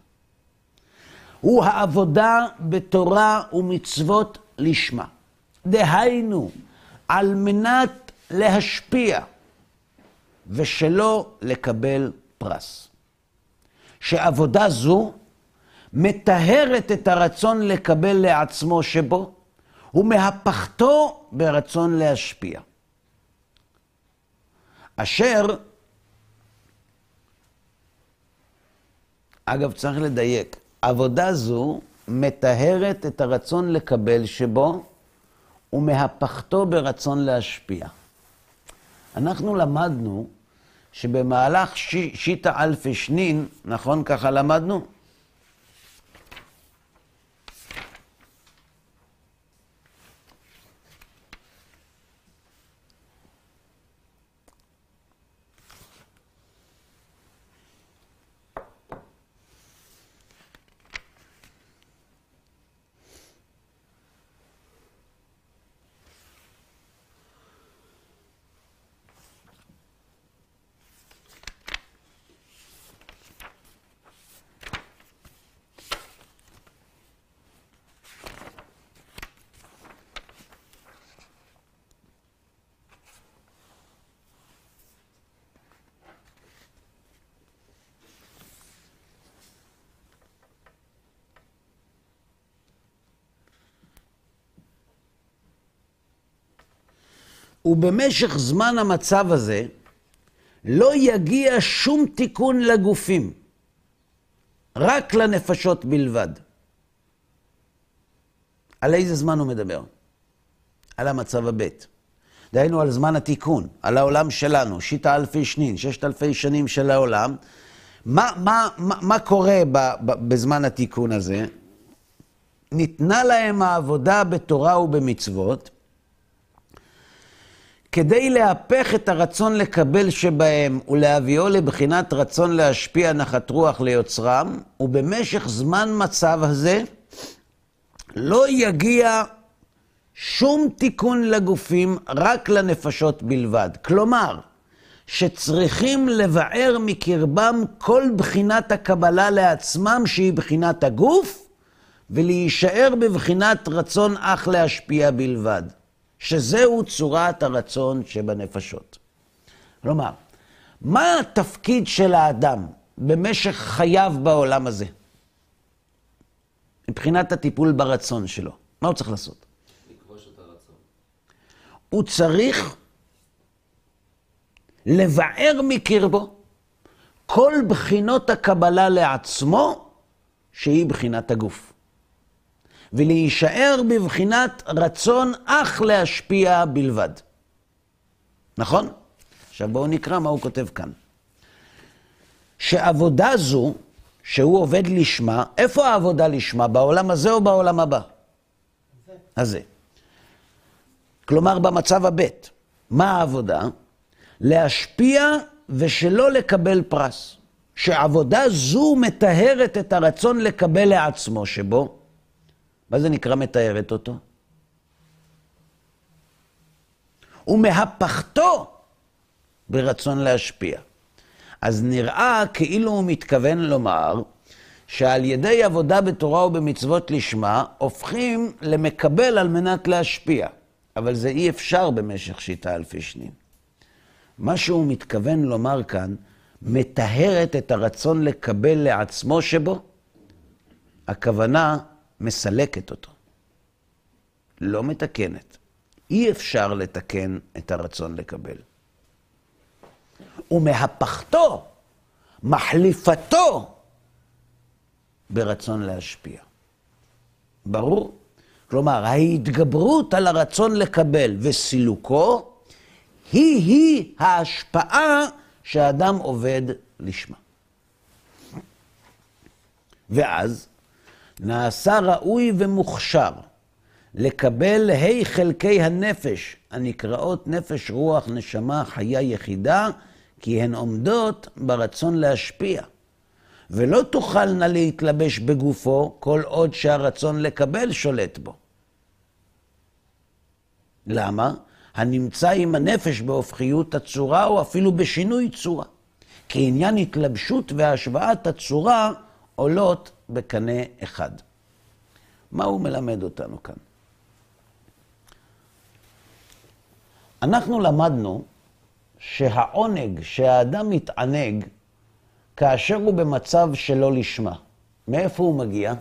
הוא העבודה בתורה ומצוות לשמה. דהיינו, על מנת להשפיע ושלא לקבל פרס. שעבודה זו מטהרת את הרצון לקבל לעצמו שבו, ומהפכתו ברצון להשפיע. אשר, אגב, צריך לדייק, עבודה זו מטהרת את הרצון לקבל שבו, ומהפכתו ברצון להשפיע. אנחנו למדנו שבמהלך ש- שיטה אלפי שנין, נכון ככה למדנו? ובמשך זמן המצב הזה לא יגיע שום תיקון לגופים, רק לנפשות בלבד. על איזה זמן הוא מדבר? על המצב הבית. דהיינו על זמן התיקון, על העולם שלנו, שיטה אלפי שנין, ששת אלפי שנים של העולם. מה, מה, מה, מה קורה ב, ב, בזמן התיקון הזה? ניתנה להם העבודה בתורה ובמצוות, כדי להפך את הרצון לקבל שבהם ולהביאו לבחינת רצון להשפיע נחת רוח ליוצרם, ובמשך זמן מצב הזה לא יגיע שום תיקון לגופים, רק לנפשות בלבד. כלומר, שצריכים לבער מקרבם כל בחינת הקבלה לעצמם, שהיא בחינת הגוף, ולהישאר בבחינת רצון אך להשפיע בלבד. שזהו צורת הרצון שבנפשות. כלומר, מה התפקיד של האדם במשך חייו בעולם הזה? מבחינת הטיפול ברצון שלו. מה הוא צריך לעשות? לכבוש את הרצון. הוא צריך לבער מקרבו כל בחינות הקבלה לעצמו, שהיא בחינת הגוף. ולהישאר בבחינת רצון אך להשפיע בלבד. נכון? עכשיו בואו נקרא מה הוא כותב כאן. שעבודה זו, שהוא עובד לשמה, איפה העבודה לשמה? בעולם הזה או בעולם הבא? הזה. כלומר, במצב הבית. מה העבודה? להשפיע ושלא לקבל פרס. שעבודה זו מטהרת את הרצון לקבל לעצמו שבו. מה זה נקרא מטהרת אותו? ומהפכתו ברצון להשפיע. אז נראה כאילו הוא מתכוון לומר שעל ידי עבודה בתורה ובמצוות לשמה, הופכים למקבל על מנת להשפיע. אבל זה אי אפשר במשך שיטה אלפי שנים. מה שהוא מתכוון לומר כאן, מטהרת את הרצון לקבל לעצמו שבו, הכוונה מסלקת אותו. לא מתקנת. אי אפשר לתקן את הרצון לקבל. ומהפכתו, מחליפתו, ברצון להשפיע. ברור? כלומר, ההתגברות על הרצון לקבל וסילוקו, היא-היא ההשפעה שהאדם עובד לשמה. ואז נעשה ראוי ומוכשר לקבל ה' חלקי הנפש, הנקראות נפש, רוח, נשמה, חיה יחידה, כי הן עומדות ברצון להשפיע. ולא תוכלנה להתלבש בגופו כל עוד שהרצון לקבל שולט בו. למה? הנמצא עם הנפש בהופכיות הצורה או אפילו בשינוי צורה. כי עניין התלבשות והשוואת הצורה עולות בקנה אחד. מה הוא מלמד אותנו כאן? אנחנו למדנו שהעונג שהאדם מתענג כאשר הוא במצב שלא לשמה, מאיפה הוא מגיע?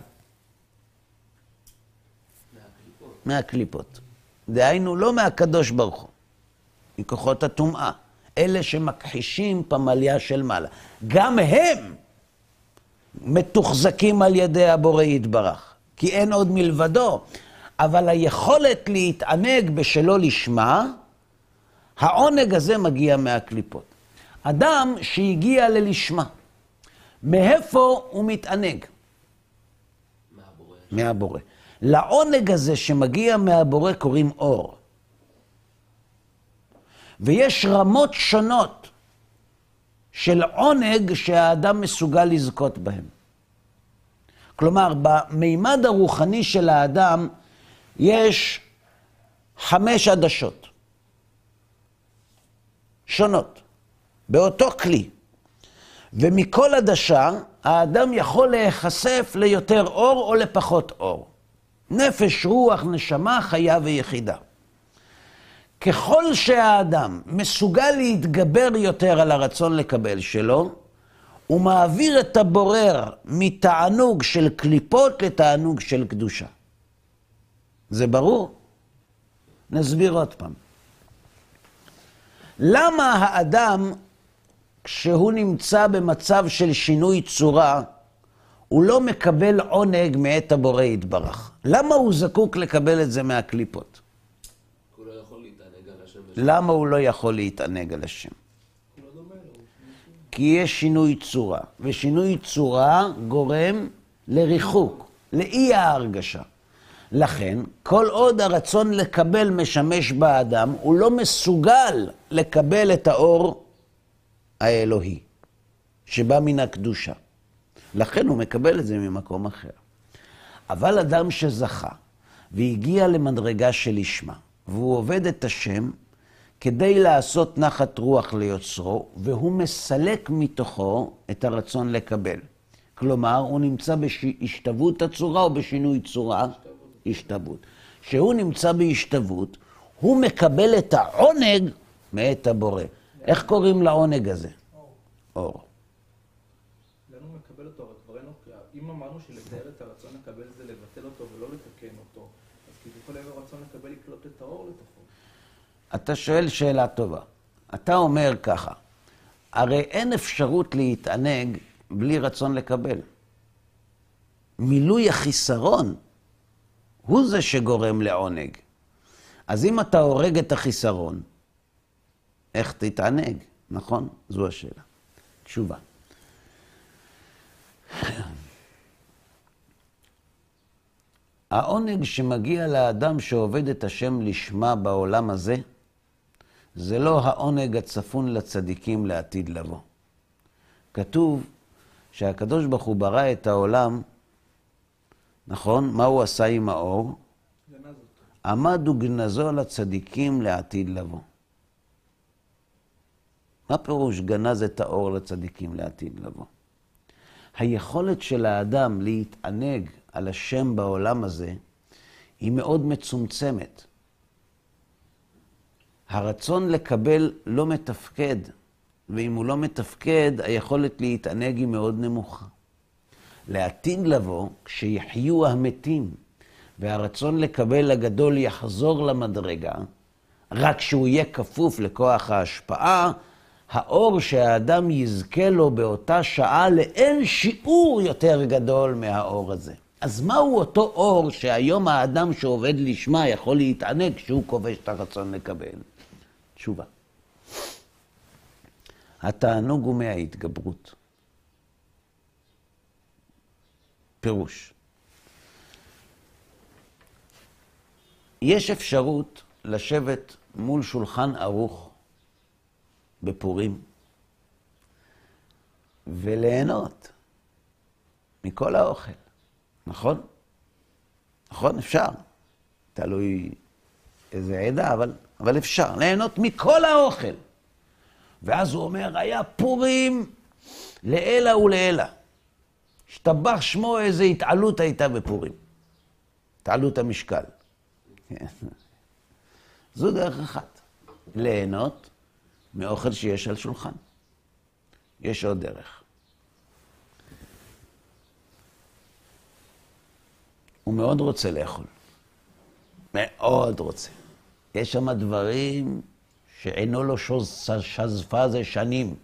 מהקליפות. מהקליפות. דהיינו, לא מהקדוש ברוך הוא, מכוחות הטומאה. אלה שמכחישים פמליה של מעלה. גם הם מתוחזקים על ידי הבורא יתברך, כי אין עוד מלבדו. אבל היכולת להתענג בשלא לשמה, העונג הזה מגיע מהקליפות. אדם שהגיע ללשמה, מאיפה הוא מתענג? מהבורא. מהבורא. לעונג הזה שמגיע מהבורא קוראים אור. ויש רמות שונות של עונג שהאדם מסוגל לזכות בהם. כלומר, במימד הרוחני של האדם יש חמש עדשות שונות, באותו כלי. ומכל עדשה האדם יכול להיחשף ליותר אור או לפחות אור. נפש, רוח, נשמה, חיה ויחידה. ככל שהאדם מסוגל להתגבר יותר על הרצון לקבל שלו, הוא מעביר את הבורר מתענוג של קליפות לתענוג של קדושה. זה ברור? נסביר עוד פעם. למה האדם, כשהוא נמצא במצב של שינוי צורה, הוא לא מקבל עונג מאת הבורא יתברך? למה הוא זקוק לקבל את זה מהקליפות? הוא לא יכול להתענג על השם. למה הוא לא יכול להתענג על השם? כי יש שינוי צורה, ושינוי צורה גורם לריחוק, לאי ההרגשה. לכן, כל עוד הרצון לקבל משמש באדם, הוא לא מסוגל לקבל את האור האלוהי, שבא מן הקדושה. לכן הוא מקבל את זה ממקום אחר. אבל אדם שזכה והגיע למדרגה שלשמה, והוא עובד את השם כדי לעשות נחת רוח ליוצרו, והוא מסלק מתוכו את הרצון לקבל. כלומר, הוא נמצא בהשתוות הצורה או בשינוי צורה? השתוות. כשהוא נמצא בהשתוות, הוא מקבל את העונג מאת הבורא. איך קוראים לעונג הזה? אור. אם אמרנו שלתאר את הרצון לקבל זה לבטל אותו ולא לתקן אותו, אז יכול להיות רצון לקבל לקלוט את האור לתוכו. אתה שואל שאלה טובה. אתה אומר ככה, הרי אין אפשרות להתענג בלי רצון לקבל. מילוי החיסרון הוא זה שגורם לעונג. אז אם אתה הורג את החיסרון, איך תתענג, נכון? זו השאלה. תשובה. העונג שמגיע לאדם שעובד את השם לשמה בעולם הזה, זה לא העונג הצפון לצדיקים לעתיד לבוא. כתוב שהקדוש ברוך הוא ברא את העולם, נכון? מה הוא עשה עם האור? גנז. עמד וגנזו לצדיקים לעתיד לבוא. מה פירוש גנז את האור לצדיקים לעתיד לבוא? היכולת של האדם להתענג על השם בעולם הזה היא מאוד מצומצמת. הרצון לקבל לא מתפקד, ואם הוא לא מתפקד, היכולת להתענג היא מאוד נמוכה. לעתיד לבוא, כשיחיו המתים, והרצון לקבל הגדול יחזור למדרגה, רק כשהוא יהיה כפוף לכוח ההשפעה, האור שהאדם יזכה לו באותה שעה לאין שיעור יותר גדול מהאור הזה. אז מהו אותו אור שהיום האדם שעובד לשמה יכול להתענג כשהוא כובש את הרצון לקבל? תשובה. התענוג הוא מההתגברות. פירוש. יש אפשרות לשבת מול שולחן ערוך בפורים וליהנות מכל האוכל, נכון? נכון, אפשר. תלוי איזה עדה, אבל, אבל אפשר ליהנות מכל האוכל. ואז הוא אומר, היה פורים לעילא ולעילא. השתבח שמו, איזה התעלות הייתה בפורים. התעלות המשקל. זו דרך אחת, ליהנות מאוכל שיש על שולחן. יש עוד דרך. הוא מאוד רוצה לאכול. מאוד רוצה. יש שם דברים שעינו לו שוז, שזפה זה שנים,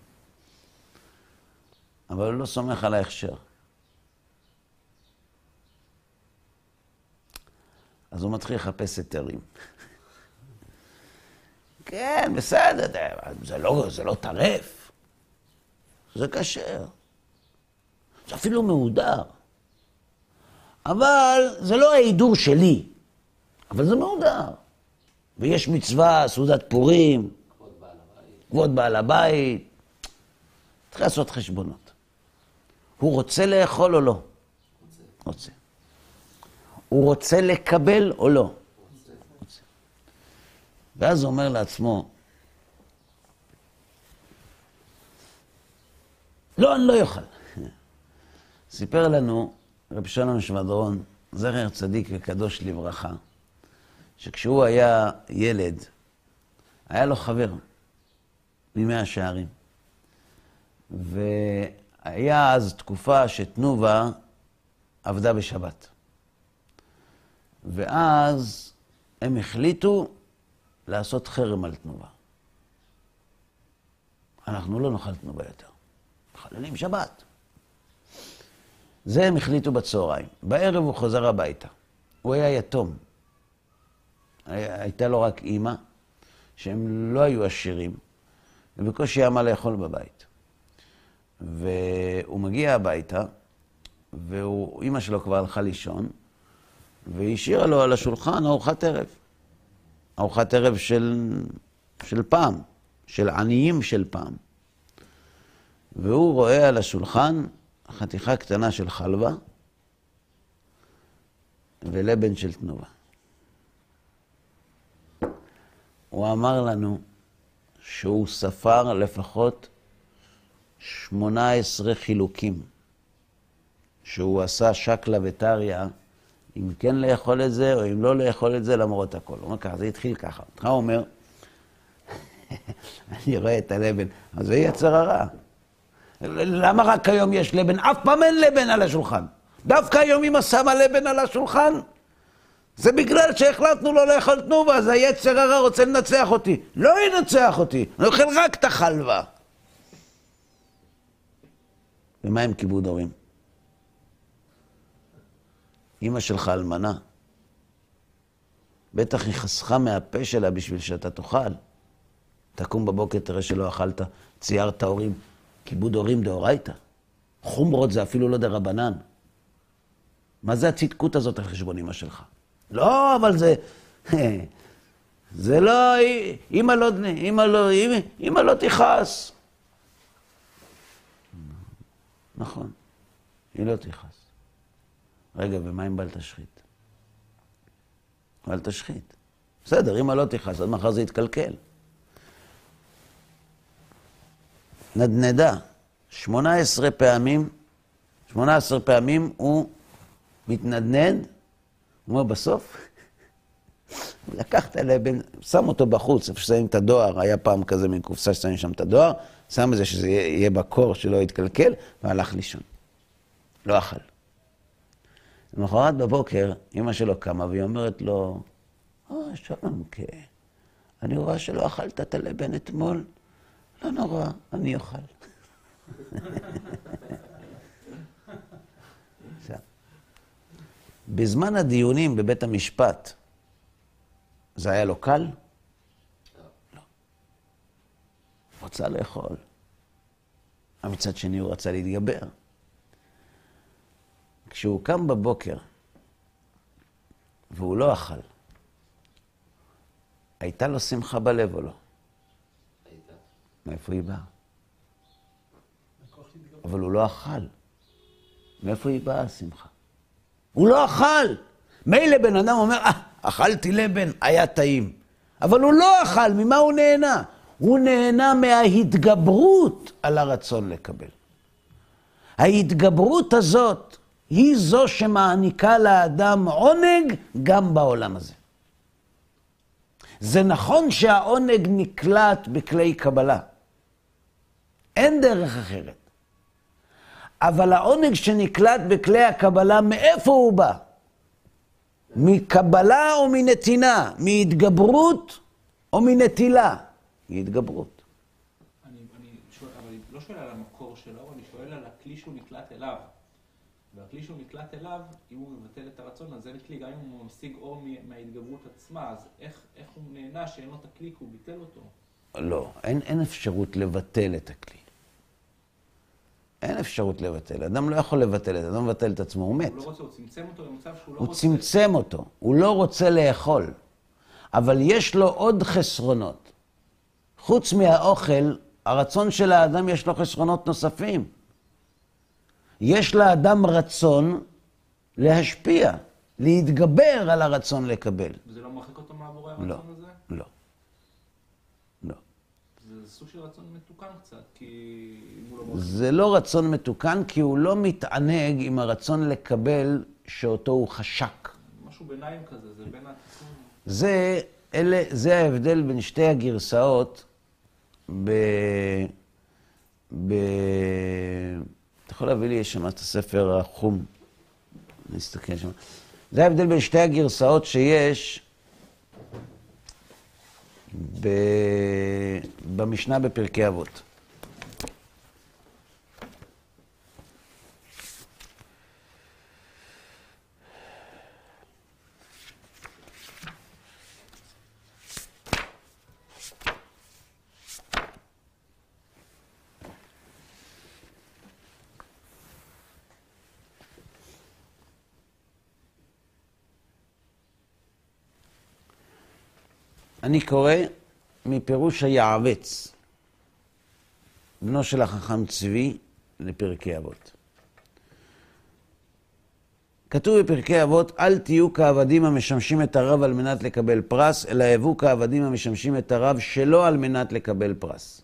אבל הוא לא סומך על ההכשר. אז הוא מתחיל לחפש היתרים. כן, בסדר, זה לא, זה לא טרף, זה כשר. זה אפילו מהודר. אבל זה לא ההידור שלי, אבל זה מהודר. ויש מצווה, סעודת פורים, כבוד בעל הבית. צריך לעשות חשבונות. הוא רוצה לאכול או לא? רוצה. הוא רוצה לקבל או לא? רוצה. ואז הוא אומר לעצמו, לא, אני לא אוכל. סיפר לנו רב שלום שבדרון, זכר צדיק וקדוש לברכה, שכשהוא היה ילד, היה לו חבר ממאה שערים. והיה אז תקופה שתנובה עבדה בשבת. ואז הם החליטו לעשות חרם על תנובה. אנחנו לא נאכל תנובה יותר. מחללים שבת. זה הם החליטו בצהריים. בערב הוא חוזר הביתה. הוא היה יתום. הייתה לו רק אימא, שהם לא היו עשירים, ובקושי היה מה לאכול בבית. והוא מגיע הביתה, ואימא שלו כבר הלכה לישון, והיא השאירה לו על השולחן ארוחת ערב. ארוחת ערב של, של פעם, של עניים של פעם. והוא רואה על השולחן חתיכה קטנה של חלבה ולבן של תנובה. הוא אמר לנו שהוא ספר לפחות 18 חילוקים, שהוא עשה שקלא וטריא, אם כן לאכול את זה או אם לא לאכול את זה למרות הכל. הוא אומר ככה, זה התחיל ככה. הוא אומר, אני רואה את הלבן, אז זה יצר הרע. למה רק היום יש לבן? אף פעם אין לבן על השולחן. דווקא היום אמא שמה לבן על השולחן? זה בגלל שהחלטנו לא לאכול תנובה, אז היצר הרע רוצה לנצח אותי. לא ינצח אותי, אני אוכל רק את החלבה. ומה עם כיבוד הורים? אימא שלך אלמנה. בטח היא חסכה מהפה שלה בשביל שאתה תאכל. תקום בבוקר, תראה שלא אכלת, ציירת הורים. כיבוד הורים דאורייתא. חומרות זה אפילו לא דרבנן. מה זה הצדקות הזאת על חשבון אמא שלך? לא, אבל זה... זה לא... אמא לא... אמא לא... אמא לא תכעס. נכון, היא לא תכעס. רגע, ומה עם בל תשחית? בל תשחית. בסדר, אמא לא תכעס, אז מחר זה יתקלקל. נדנדה, 18 פעמים, 18 פעמים הוא מתנדנד, הוא אומר בסוף, הוא לקח את הלבן, שם אותו בחוץ, איפה ששמים את הדואר, היה פעם כזה מין קופסה ששמים שם את הדואר, שם את זה שזה יהיה בקור, שלא יתקלקל, והלך לישון. לא אכל. למחרת בבוקר, אמא שלו קמה והיא אומרת לו, אה, שלום, כן. אני רואה שלא אכלת את הלבן אתמול. לא נורא, אני אוכל. בזמן הדיונים בבית המשפט, זה היה לו קל? לא. רצה לאכול. אבל מצד שני הוא רצה להתגבר. כשהוא קם בבוקר והוא לא אכל, הייתה לו שמחה בלב או לא? הייתה. מאיפה היא באה? אבל הוא לא אכל. מאיפה היא באה השמחה? הוא לא אכל. מילא בן אדם אומר, אה, אכלתי לבן, היה טעים. אבל הוא לא אכל, ממה הוא נהנה? הוא נהנה מההתגברות על הרצון לקבל. ההתגברות הזאת היא זו שמעניקה לאדם עונג גם בעולם הזה. זה נכון שהעונג נקלט בכלי קבלה. אין דרך אחרת. אבל העונג שנקלט בכלי הקבלה, מאיפה הוא בא? מקבלה או מנתינה? מהתגברות או מנטילה? מהתגברות. אני, אני שואל, אבל אני לא שואל על המקור שלו, אני שואל על הכלי שהוא נקלט אליו. והכלי שהוא נקלט אליו, אם הוא מבטל את הרצון, אז אין כלי, גם אם הוא משיג אור מההתגברות עצמה, אז איך, איך הוא נהנה שאין לו את הכלי, כי הוא ביטל אותו? לא, אין, אין אפשרות לבטל את הכלי. אין אפשרות לבטל. אדם לא יכול לבטל את זה, אדם מבטל את עצמו, הוא מת. הוא לא רוצה, הוא צמצם אותו למצב שהוא לא הוא רוצה. צמצם אותו, הוא לא רוצה לאכול. אבל יש לו עוד חסרונות. חוץ מהאוכל, הרצון של האדם יש לו חסרונות נוספים. יש לאדם רצון להשפיע, להתגבר על הרצון לקבל. וזה לא מרחיק אותו מהבורא לא. הרצון הזה? לא. לא. זה סוג של רצון מתוקן קצת, כי אם הוא לא. זה לא רצון מתוקן, כי הוא לא מתענג עם הרצון לקבל שאותו הוא חשק. משהו ביניים כזה, זה בין התיקון. זה, אלה, זה ההבדל בין שתי הגרסאות ב... ב... אתה יכול להביא לי, יש שם את הספר החום. אני אסתכל שם. זה ההבדל בין שתי הגרסאות שיש. במשנה בפרקי אבות. אני קורא מפירוש היעבץ, בנו של החכם צבי, לפרקי אבות. כתוב בפרקי אבות, אל תהיו כעבדים המשמשים את הרב על מנת לקבל פרס, אלא הבו כעבדים המשמשים את הרב שלא על מנת לקבל פרס.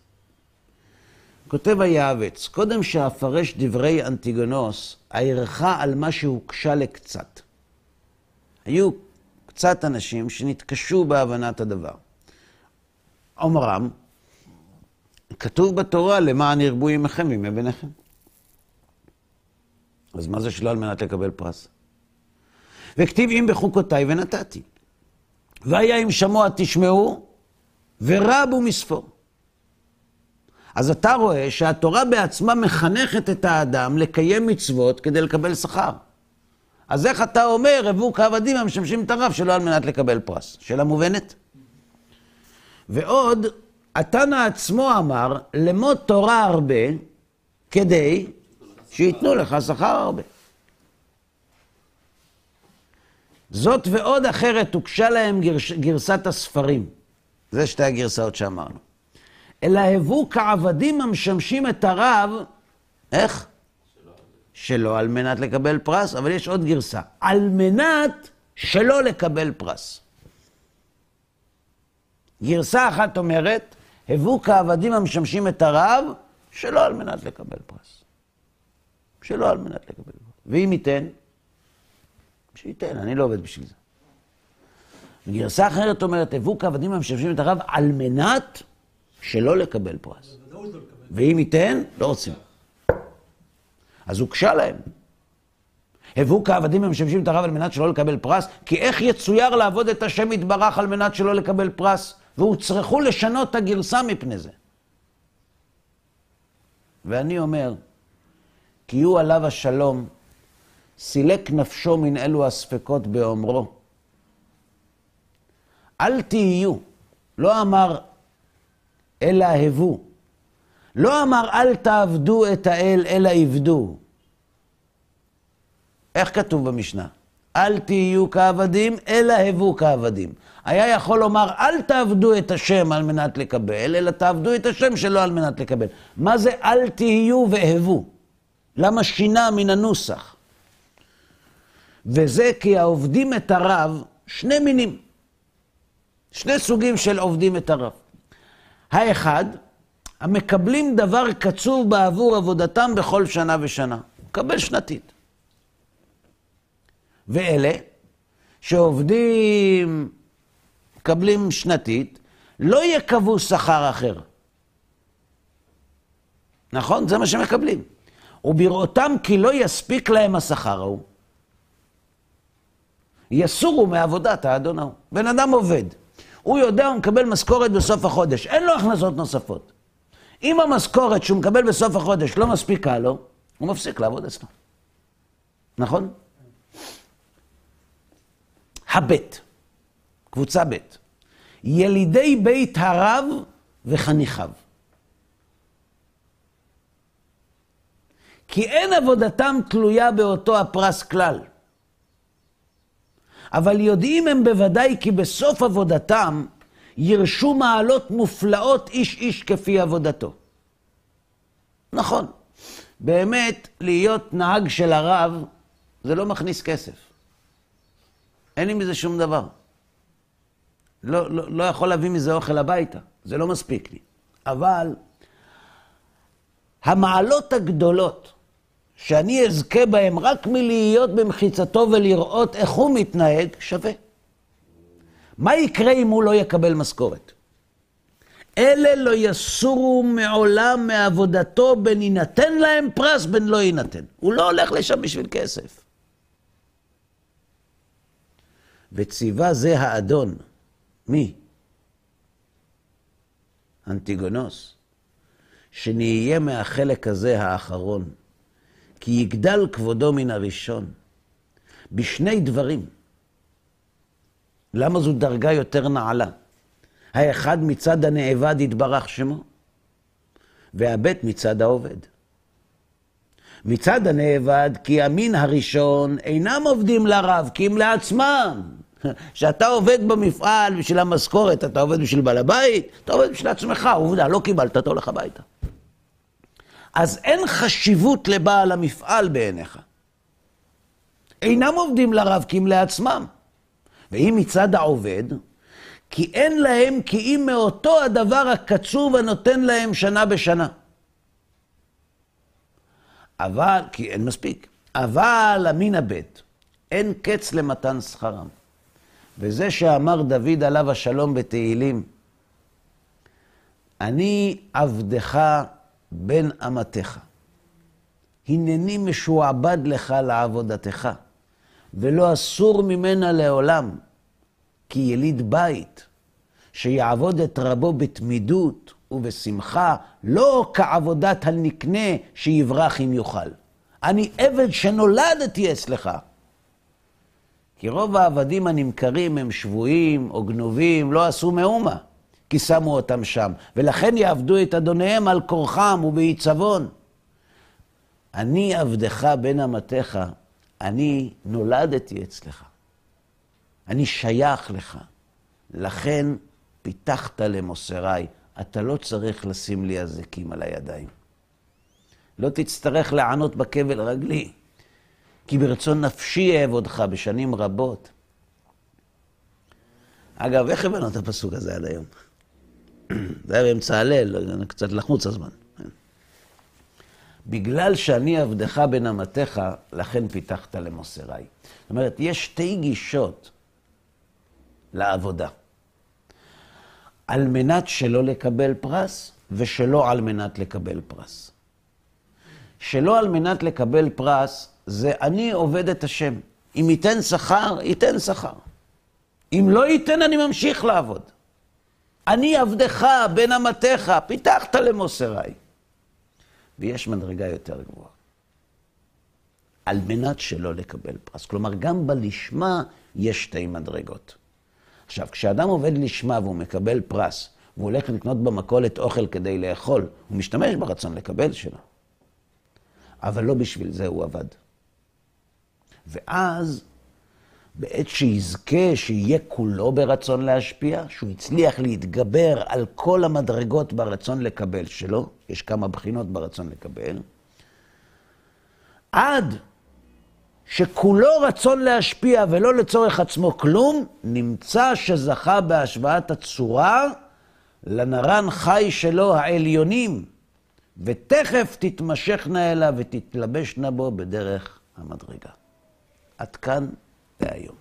כותב היעבץ, קודם שאפרש דברי אנטיגונוס, הערכה על מה שהוקשה לקצת. היו קצת אנשים שנתקשו בהבנת הדבר. אומרם, כתוב בתורה, למען ירבו ימיכם וימי בניכם. אז מה זה שלא על מנת לקבל פרס? וכתיב אם בחוקותיי ונתתי. והיה אם שמוע תשמעו, ורבו מספור. אז אתה רואה שהתורה בעצמה מחנכת את האדם לקיים מצוות כדי לקבל שכר. אז איך אתה אומר, הבאו כעבדים המשמשים את הרב שלא על מנת לקבל פרס? שאלה מובנת? ועוד, התנא עצמו אמר, למוד תורה הרבה, כדי שייתנו לך שכר הרבה. זאת ועוד אחרת הוגשה להם גרש, גרסת הספרים. זה שתי הגרסאות שאמרנו. אלא הבו כעבדים המשמשים את הרב, איך? שלא על מנת לקבל פרס, אבל יש עוד גרסה. על מנת שלא לקבל פרס. גרסה אחת אומרת, הבו כעבדים המשמשים את הרב, שלא על מנת לקבל פרס. שלא על מנת לקבל פרס. ואם ייתן, שייתן, אני לא עובד בשביל זה. גרסה אחרת אומרת, הבו כעבדים המשמשים את הרב על מנת שלא לקבל פרס. לא. ואם ייתן, לא רוצים. אז הוגשה להם. הבו כעבדים המשמשים את הרב על מנת שלא לקבל פרס, כי איך יצויר לעבוד את השם יתברך על מנת שלא לקבל פרס? והוצרכו לשנות את הגרסה מפני זה. ואני אומר, כי הוא עליו השלום, סילק נפשו מן אלו הספקות באומרו. אל תהיו, לא אמר אלא הבו. לא אמר אל תעבדו את האל, אלא עבדו. איך כתוב במשנה? אל תהיו כעבדים, אלא הבו כעבדים. היה יכול לומר, אל תעבדו את השם על מנת לקבל, אלא תעבדו את השם שלא על מנת לקבל. מה זה אל תהיו והבו? למה שינה מן הנוסח? וזה כי העובדים את הרב, שני מינים. שני סוגים של עובדים את הרב. האחד, המקבלים דבר קצוב בעבור עבודתם בכל שנה ושנה. מקבל שנתית. ואלה שעובדים, מקבלים שנתית, לא יקבעו שכר אחר. נכון? זה מה שמקבלים. ובראותם כי לא יספיק להם השכר ההוא, יסורו מעבודת האדון ההוא. בן אדם עובד, הוא יודע, הוא מקבל משכורת בסוף החודש, אין לו הכנסות נוספות. אם המשכורת שהוא מקבל בסוף החודש לא מספיקה לו, הוא מפסיק לעבוד אצלו. נכון? הבית, קבוצה ב', ילידי בית הרב וחניכיו. כי אין עבודתם תלויה באותו הפרס כלל. אבל יודעים הם בוודאי כי בסוף עבודתם ירשו מעלות מופלאות איש איש כפי עבודתו. נכון, באמת להיות נהג של הרב זה לא מכניס כסף. אין לי מזה שום דבר. לא, לא, לא יכול להביא מזה אוכל הביתה, זה לא מספיק לי. אבל המעלות הגדולות שאני אזכה בהן רק מלהיות במחיצתו ולראות איך הוא מתנהג, שווה. מה יקרה אם הוא לא יקבל משכורת? אלה לא יסורו מעולם מעבודתו, בין יינתן להם פרס, בין לא יינתן. הוא לא הולך לשם בשביל כסף. וציווה זה האדון. מי? אנטיגונוס. שנהיה מהחלק הזה האחרון. כי יגדל כבודו מן הראשון. בשני דברים. למה זו דרגה יותר נעלה? האחד מצד הנאבד יתברך שמו, והבית מצד העובד. מצד הנאבד, כי המין הראשון אינם עובדים לרב, כי הם לעצמם. כשאתה עובד במפעל בשביל המשכורת, אתה עובד בשביל בעל הבית, אתה עובד בשביל עצמך, עובדה, לא קיבלת, אתה הולך הביתה. אז אין חשיבות לבעל המפעל בעיניך. אינם עובדים לרב כי הם לעצמם. ואם מצד העובד, כי אין להם כי אם מאותו הדבר הקצוב הנותן להם שנה בשנה. אבל, כי אין מספיק. אבל אמינא ב', אין קץ למתן שכרם. וזה שאמר דוד עליו השלום בתהילים, אני עבדך בן אמתך. הנני משועבד לך לעבודתך. ולא אסור ממנה לעולם. כי יליד בית, שיעבוד את רבו בתמידות ובשמחה, לא כעבודת הנקנה שיברח אם יוכל. אני עבד שנולדתי אצלך. כי רוב העבדים הנמכרים הם שבויים או גנובים, לא עשו מאומה, כי שמו אותם שם, ולכן יעבדו את אדוניהם על כורחם ובעיצבון. אני עבדך בן אמתיך, אני נולדתי אצלך. אני שייך לך. לכן פיתחת למוסריי. אתה לא צריך לשים לי אזיקים על הידיים. לא תצטרך לענות בכבל רגלי, כי ברצון נפשי אעבודך בשנים רבות. אגב, איך הבאנו את הפסוק הזה עד היום? זה היה באמצע הליל, קצת לחוץ הזמן. בגלל שאני עבדך בין אמתיך, לכן פיתחת למוסריי. זאת אומרת, יש שתי גישות לעבודה. על מנת שלא לקבל פרס, ושלא על מנת לקבל פרס. שלא על מנת לקבל פרס, זה אני עובד את השם. אם ייתן שכר, ייתן שכר. אם לא ייתן, אני ממשיך לעבוד. אני עבדך, בן אמתיך, פיתחת למוסריי. ויש מדרגה יותר גבוהה. על מנת שלא לקבל פרס. כלומר, גם בלשמה יש שתי מדרגות. עכשיו, כשאדם עובד לשמה והוא מקבל פרס, והוא הולך לקנות במכולת אוכל כדי לאכול, הוא משתמש ברצון לקבל שלו. אבל לא בשביל זה הוא עבד. ואז, בעת שיזכה שיהיה כולו ברצון להשפיע, שהוא הצליח להתגבר על כל המדרגות ברצון לקבל שלו, יש כמה בחינות ברצון לקבל, עד שכולו רצון להשפיע ולא לצורך עצמו כלום, נמצא שזכה בהשוואת הצורה לנרן חי שלו העליונים, ותכף תתמשכנה אליו ותתלבשנה בו בדרך המדרגה. עד כאן taagtaayo